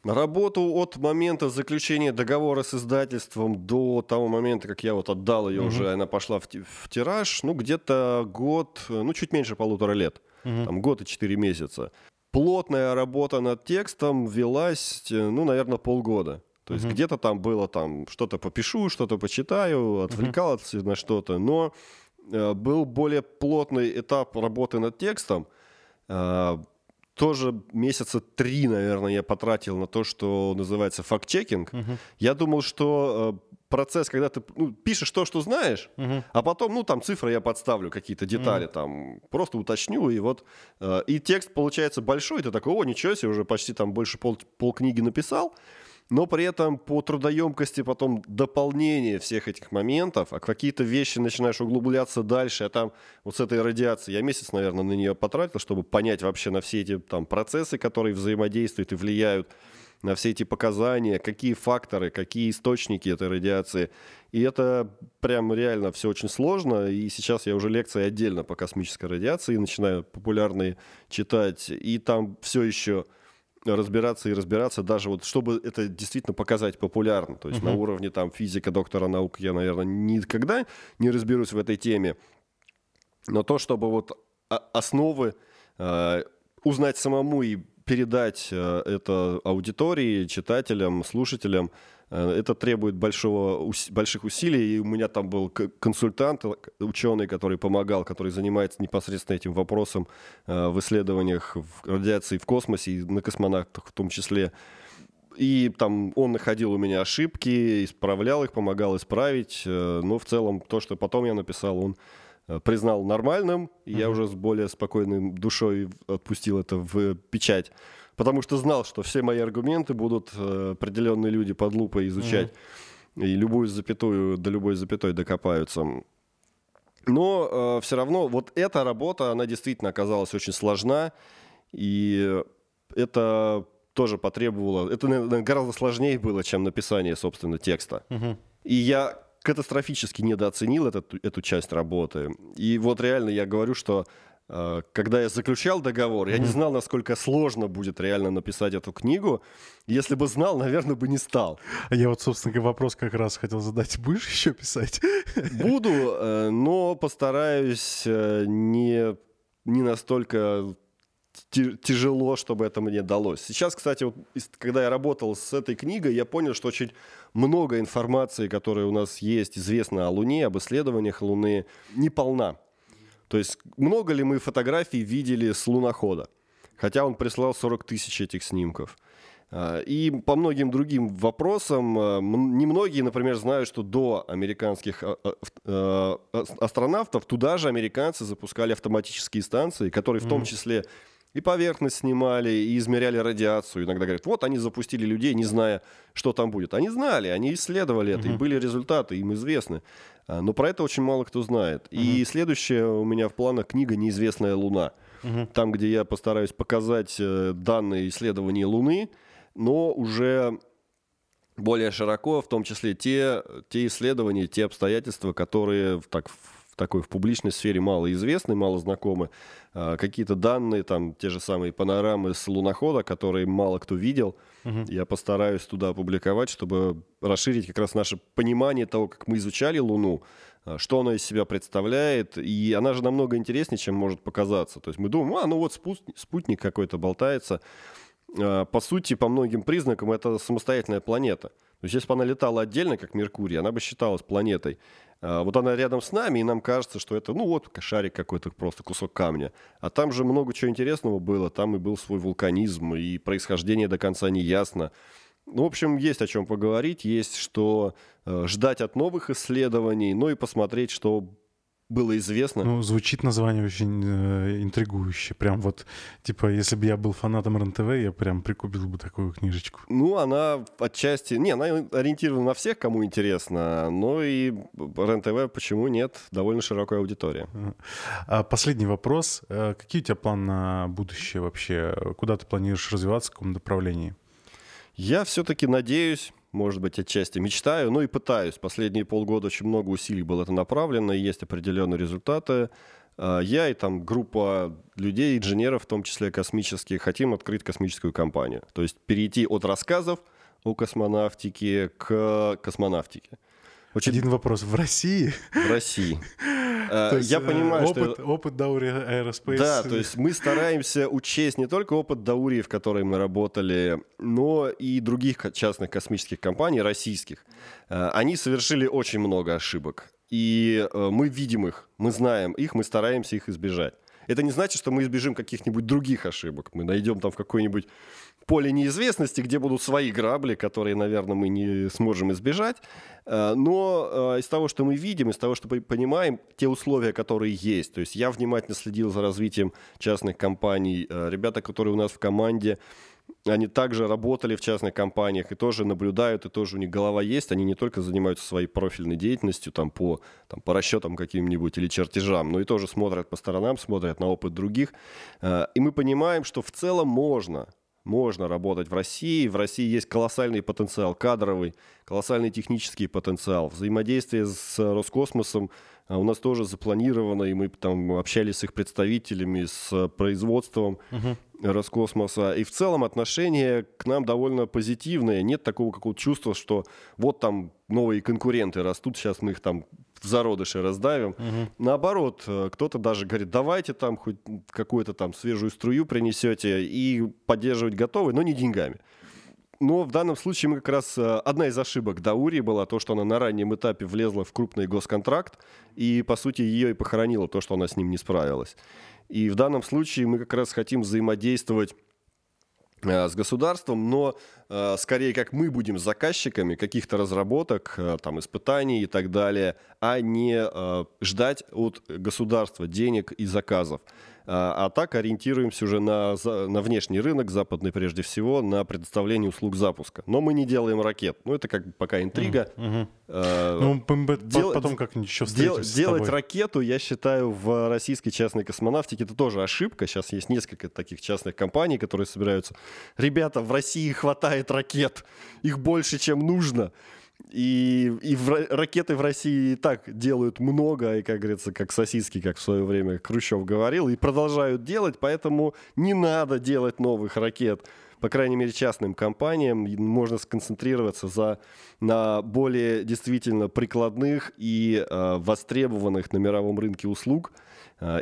[SPEAKER 2] Работу от момента заключения договора с издательством до того момента, как я вот отдал ее угу. уже, она пошла в, в тираж, ну где-то год, ну чуть меньше полутора лет, угу. там год и четыре месяца. Плотная работа над текстом велась, ну, наверное, полгода. То есть uh где-то там было там что-то попишу, что-то почитаю, отвлекался uh на что-то, но э, был более плотный этап работы над текстом. Э, тоже месяца три, наверное, я потратил на то, что называется факт-чекинг.
[SPEAKER 1] Мгм.
[SPEAKER 2] Я думал, что э, процесс, когда ты ну, пишешь то, что знаешь,
[SPEAKER 1] Мгм.
[SPEAKER 2] а потом, ну, там цифры я подставлю, какие-то детали, там, просто уточню, и вот, э, и текст получается большой, ты такой, о, ничего себе, уже почти там больше пол, полкниги написал, но при этом по трудоемкости потом дополнение всех этих моментов, а какие-то вещи начинаешь углубляться дальше, а там вот с этой радиацией, я месяц, наверное, на нее потратил, чтобы понять вообще на все эти там процессы, которые взаимодействуют и влияют на все эти показания, какие факторы, какие источники этой радиации. И это прям реально все очень сложно. И сейчас я уже лекции отдельно по космической радиации начинаю популярные читать. И там все еще разбираться и разбираться, даже вот чтобы это действительно показать популярно. То есть на уровне там физика, доктора наук я, наверное, никогда не разберусь в этой теме. Но то, чтобы вот основы э, узнать самому и передать э, это аудитории, читателям, слушателям, это требует большого, больших усилий. И у меня там был консультант, э, ученый, который помогал, который занимается непосредственно этим вопросом э, в исследованиях в радиации в космосе и на космонавтах в том числе. И там он находил у меня ошибки, исправлял их, помогал исправить. э, Но в целом то, что потом я написал, он э, признал нормальным, и я уже с более спокойной душой отпустил это в печать. Потому что знал, что все мои аргументы будут э, определенные люди под лупой изучать. И любую запятую, до любой запятой докопаются. Но все равно вот эта работа, она действительно оказалась очень сложна. И это тоже потребовало... Это, наверное, гораздо сложнее было, чем написание, собственно, текста.
[SPEAKER 1] Мгм.
[SPEAKER 2] И я катастрофически недооценил этот, эту часть работы. И вот реально я говорю, что э, когда я заключал договор, я не знал, насколько сложно будет реально написать эту книгу. Если бы знал, наверное, бы не стал.
[SPEAKER 1] Я вот, собственно, вопрос как раз хотел задать. Будешь еще писать?
[SPEAKER 2] Буду, э, но постараюсь э, не, не настолько тяжело, чтобы это мне далось. Сейчас, кстати, вот, когда я работал с этой книгой, я понял, что очень много информации, которая у нас есть, известна о Луне, об исследованиях Луны, не полна. То есть много ли мы фотографий видели с лунохода? Хотя он прислал 40 тысяч этих снимков. А, И по многим другим вопросам, а, немногие, например, знают, что до американских а, астронавтов туда же американцы запускали автоматические станции, которые в том числе и поверхность снимали, и измеряли радиацию. Иногда говорят, вот они запустили людей, не зная, что там будет. Они знали, они исследовали это, и были результаты, им известны. А, Но про это очень мало кто знает. И следующее у меня в планах книга «Неизвестная Луна». Там, где я постараюсь показать э, данные исследований Луны, но уже более широко, в том числе те, те исследования, те обстоятельства, которые так, в такой в публичной сфере мало известны, мало знакомы. А, Какие-то данные, там те же самые панорамы с лунохода, которые мало кто видел, я постараюсь туда опубликовать, чтобы расширить как раз наше понимание того, как мы изучали Луну, а, что она из себя представляет, и она же намного интереснее, чем может показаться. То есть мы думаем, а, ну вот спутник, спутник какой-то болтается. А, По сути, по многим признакам это самостоятельная планета. То есть если бы она летала отдельно, как Меркурий, она бы считалась планетой. А Вот она рядом с нами, и нам кажется, что это, ну вот, шарик какой-то, просто кусок камня. А там же много чего интересного было. Там и был свой вулканизм, и происхождение до конца не ясно. Ну, в общем, есть о чем поговорить, есть что э, ждать от новых исследований, ну и посмотреть, что было известно.
[SPEAKER 1] Ну, звучит название очень э, интригующе. Прям вот, типа, если бы я был фанатом РНТВ, я прям прикупил бы такую книжечку.
[SPEAKER 2] Ну, она отчасти... Не, она ориентирована на всех, кому интересно, но и РЕН-ТВ, почему нет, довольно широкая аудитория.
[SPEAKER 1] А последний вопрос. Э, Какие у тебя планы на будущее вообще? Куда ты планируешь развиваться, в каком направлении?
[SPEAKER 2] Я все-таки надеюсь, может быть, отчасти мечтаю, ну и пытаюсь. Последние полгода очень много усилий было это направлено, и есть определенные результаты. А, Я и там группа людей, инженеров, в том числе космических, хотим открыть космическую компанию. То есть перейти от рассказов о космонавтике к космонавтике. Очень
[SPEAKER 1] Один вопрос. В России?
[SPEAKER 2] в России.
[SPEAKER 1] То есть,
[SPEAKER 2] Я
[SPEAKER 1] э,
[SPEAKER 2] понимаю,
[SPEAKER 1] опыт,
[SPEAKER 2] что...
[SPEAKER 1] Опыт Даури Aerospace.
[SPEAKER 2] Да, то есть мы стараемся учесть не только опыт Даурии, в которой мы работали, но и других частных космических компаний, российских. Э, Они совершили очень много ошибок. и э, мы видим их, мы знаем их, мы стараемся их избежать. Это не значит, что мы избежим каких-нибудь других ошибок. Мы найдем там в какой-нибудь поле неизвестности, где будут свои грабли, которые, наверное, мы не сможем избежать. Э, но э, из того, что мы видим, из того, что понимаем, те условия, которые есть. То есть я внимательно следил за развитием частных компаний. Э, ребята, которые у нас в команде, они также работали в частных компаниях и тоже наблюдают, и тоже у них голова есть. Они не только занимаются своей профильной деятельностью там, по, там, по расчетам каким-нибудь или чертежам, но и тоже смотрят по сторонам, смотрят на опыт других. И мы понимаем, что в целом можно можно работать в России. В России есть колоссальный потенциал кадровый, колоссальный технический потенциал. Взаимодействие с Роскосмосом а, у нас тоже запланировано, и мы там общались с их представителями, с производством uh-huh. Роскосмоса. И в целом отношение к нам довольно позитивное. Нет такого какого-то чувства, что вот там новые конкуренты растут, сейчас мы их там в зародыше раздавим. Угу. Наоборот, э, кто-то даже говорит, давайте там хоть какую-то там свежую струю принесете и поддерживать готовы, но не деньгами. Но в данном случае мы как раз... Э, одна из ошибок Даури была то, что она на раннем этапе влезла в крупный госконтракт, и, по сути, ее и похоронило то, что она с ним не справилась. И в данном случае мы как раз хотим взаимодействовать Э, с государством, но скорее как мы будем заказчиками каких-то разработок, э, там, испытаний и так далее, а не э, ждать от государства денег и заказов. А, так ориентируемся уже на, на внешний рынок, западный прежде всего, на предоставление услуг запуска. Но мы не делаем ракет. Ну, это как пока интрига.
[SPEAKER 1] Mm-hmm. А, ну, дел, потом как-нибудь еще дел,
[SPEAKER 2] Делать ракету, я считаю, в российской частной космонавтике это тоже ошибка. Сейчас есть несколько таких частных компаний, которые собираются. Ребята, в России хватает ракет. Их больше, чем нужно. И, и в, ракеты в России и так делают много, и, как говорится, как сосиски, как в свое время Хрущев говорил, и продолжают делать, поэтому не надо делать новых ракет. По крайней мере, частным компаниям можно сконцентрироваться за, на более действительно прикладных и э, востребованных на мировом рынке услуг –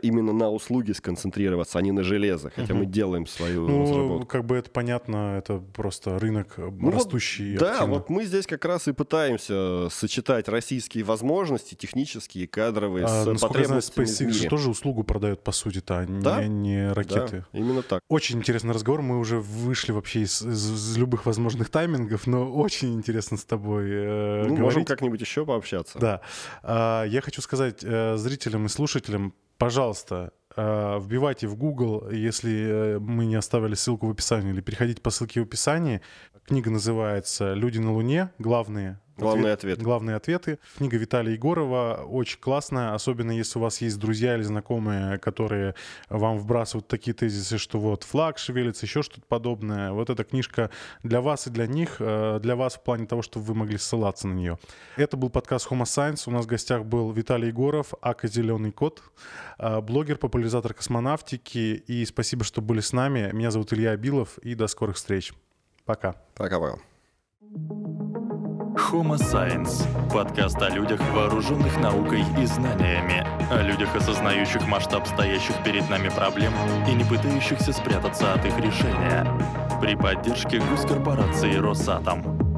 [SPEAKER 2] именно на услуги сконцентрироваться, а не на железо. Хотя угу. мы делаем свою ну, разработку.
[SPEAKER 1] Как бы это понятно, это просто рынок ну, растущий.
[SPEAKER 2] Вот, да, вот мы здесь как раз и пытаемся сочетать российские возможности, технические, кадровые, а, с потребностями
[SPEAKER 1] знаю, SpaceX же тоже услугу продает, по сути-то, а да? не, не ракеты.
[SPEAKER 2] Да, именно так.
[SPEAKER 1] Очень интересный разговор. Мы уже вышли вообще из, из любых возможных таймингов, но очень интересно с тобой э, ну, говорить.
[SPEAKER 2] Можем как-нибудь еще пообщаться.
[SPEAKER 1] Да. А, я хочу сказать э, зрителям и слушателям, пожалуйста, э, вбивайте в Google, если э, мы не оставили ссылку в описании, или переходите по ссылке в описании. Книга называется «Люди на Луне. Главные
[SPEAKER 2] Главные ответ, ответы.
[SPEAKER 1] Главные ответы. Книга Виталия Егорова очень классная, особенно если у вас есть друзья или знакомые, которые вам вбрасывают такие тезисы, что вот флаг шевелится, еще что-то подобное. Вот эта книжка для вас и для них, э, для вас в плане того, чтобы вы могли ссылаться на нее. Это был подкаст Homo Science. У нас в гостях был Виталий Егоров, Ака Зеленый кот, э, блогер, популяризатор космонавтики. И спасибо, что были с нами. Меня зовут Илья Абилов, и до скорых встреч. Пока.
[SPEAKER 2] Пока-пока.
[SPEAKER 3] Homo Science – подкаст о людях, вооруженных наукой и знаниями, о людях, осознающих масштаб стоящих перед нами проблем и не пытающихся спрятаться от их решения. При поддержке госкорпорации «Росатом».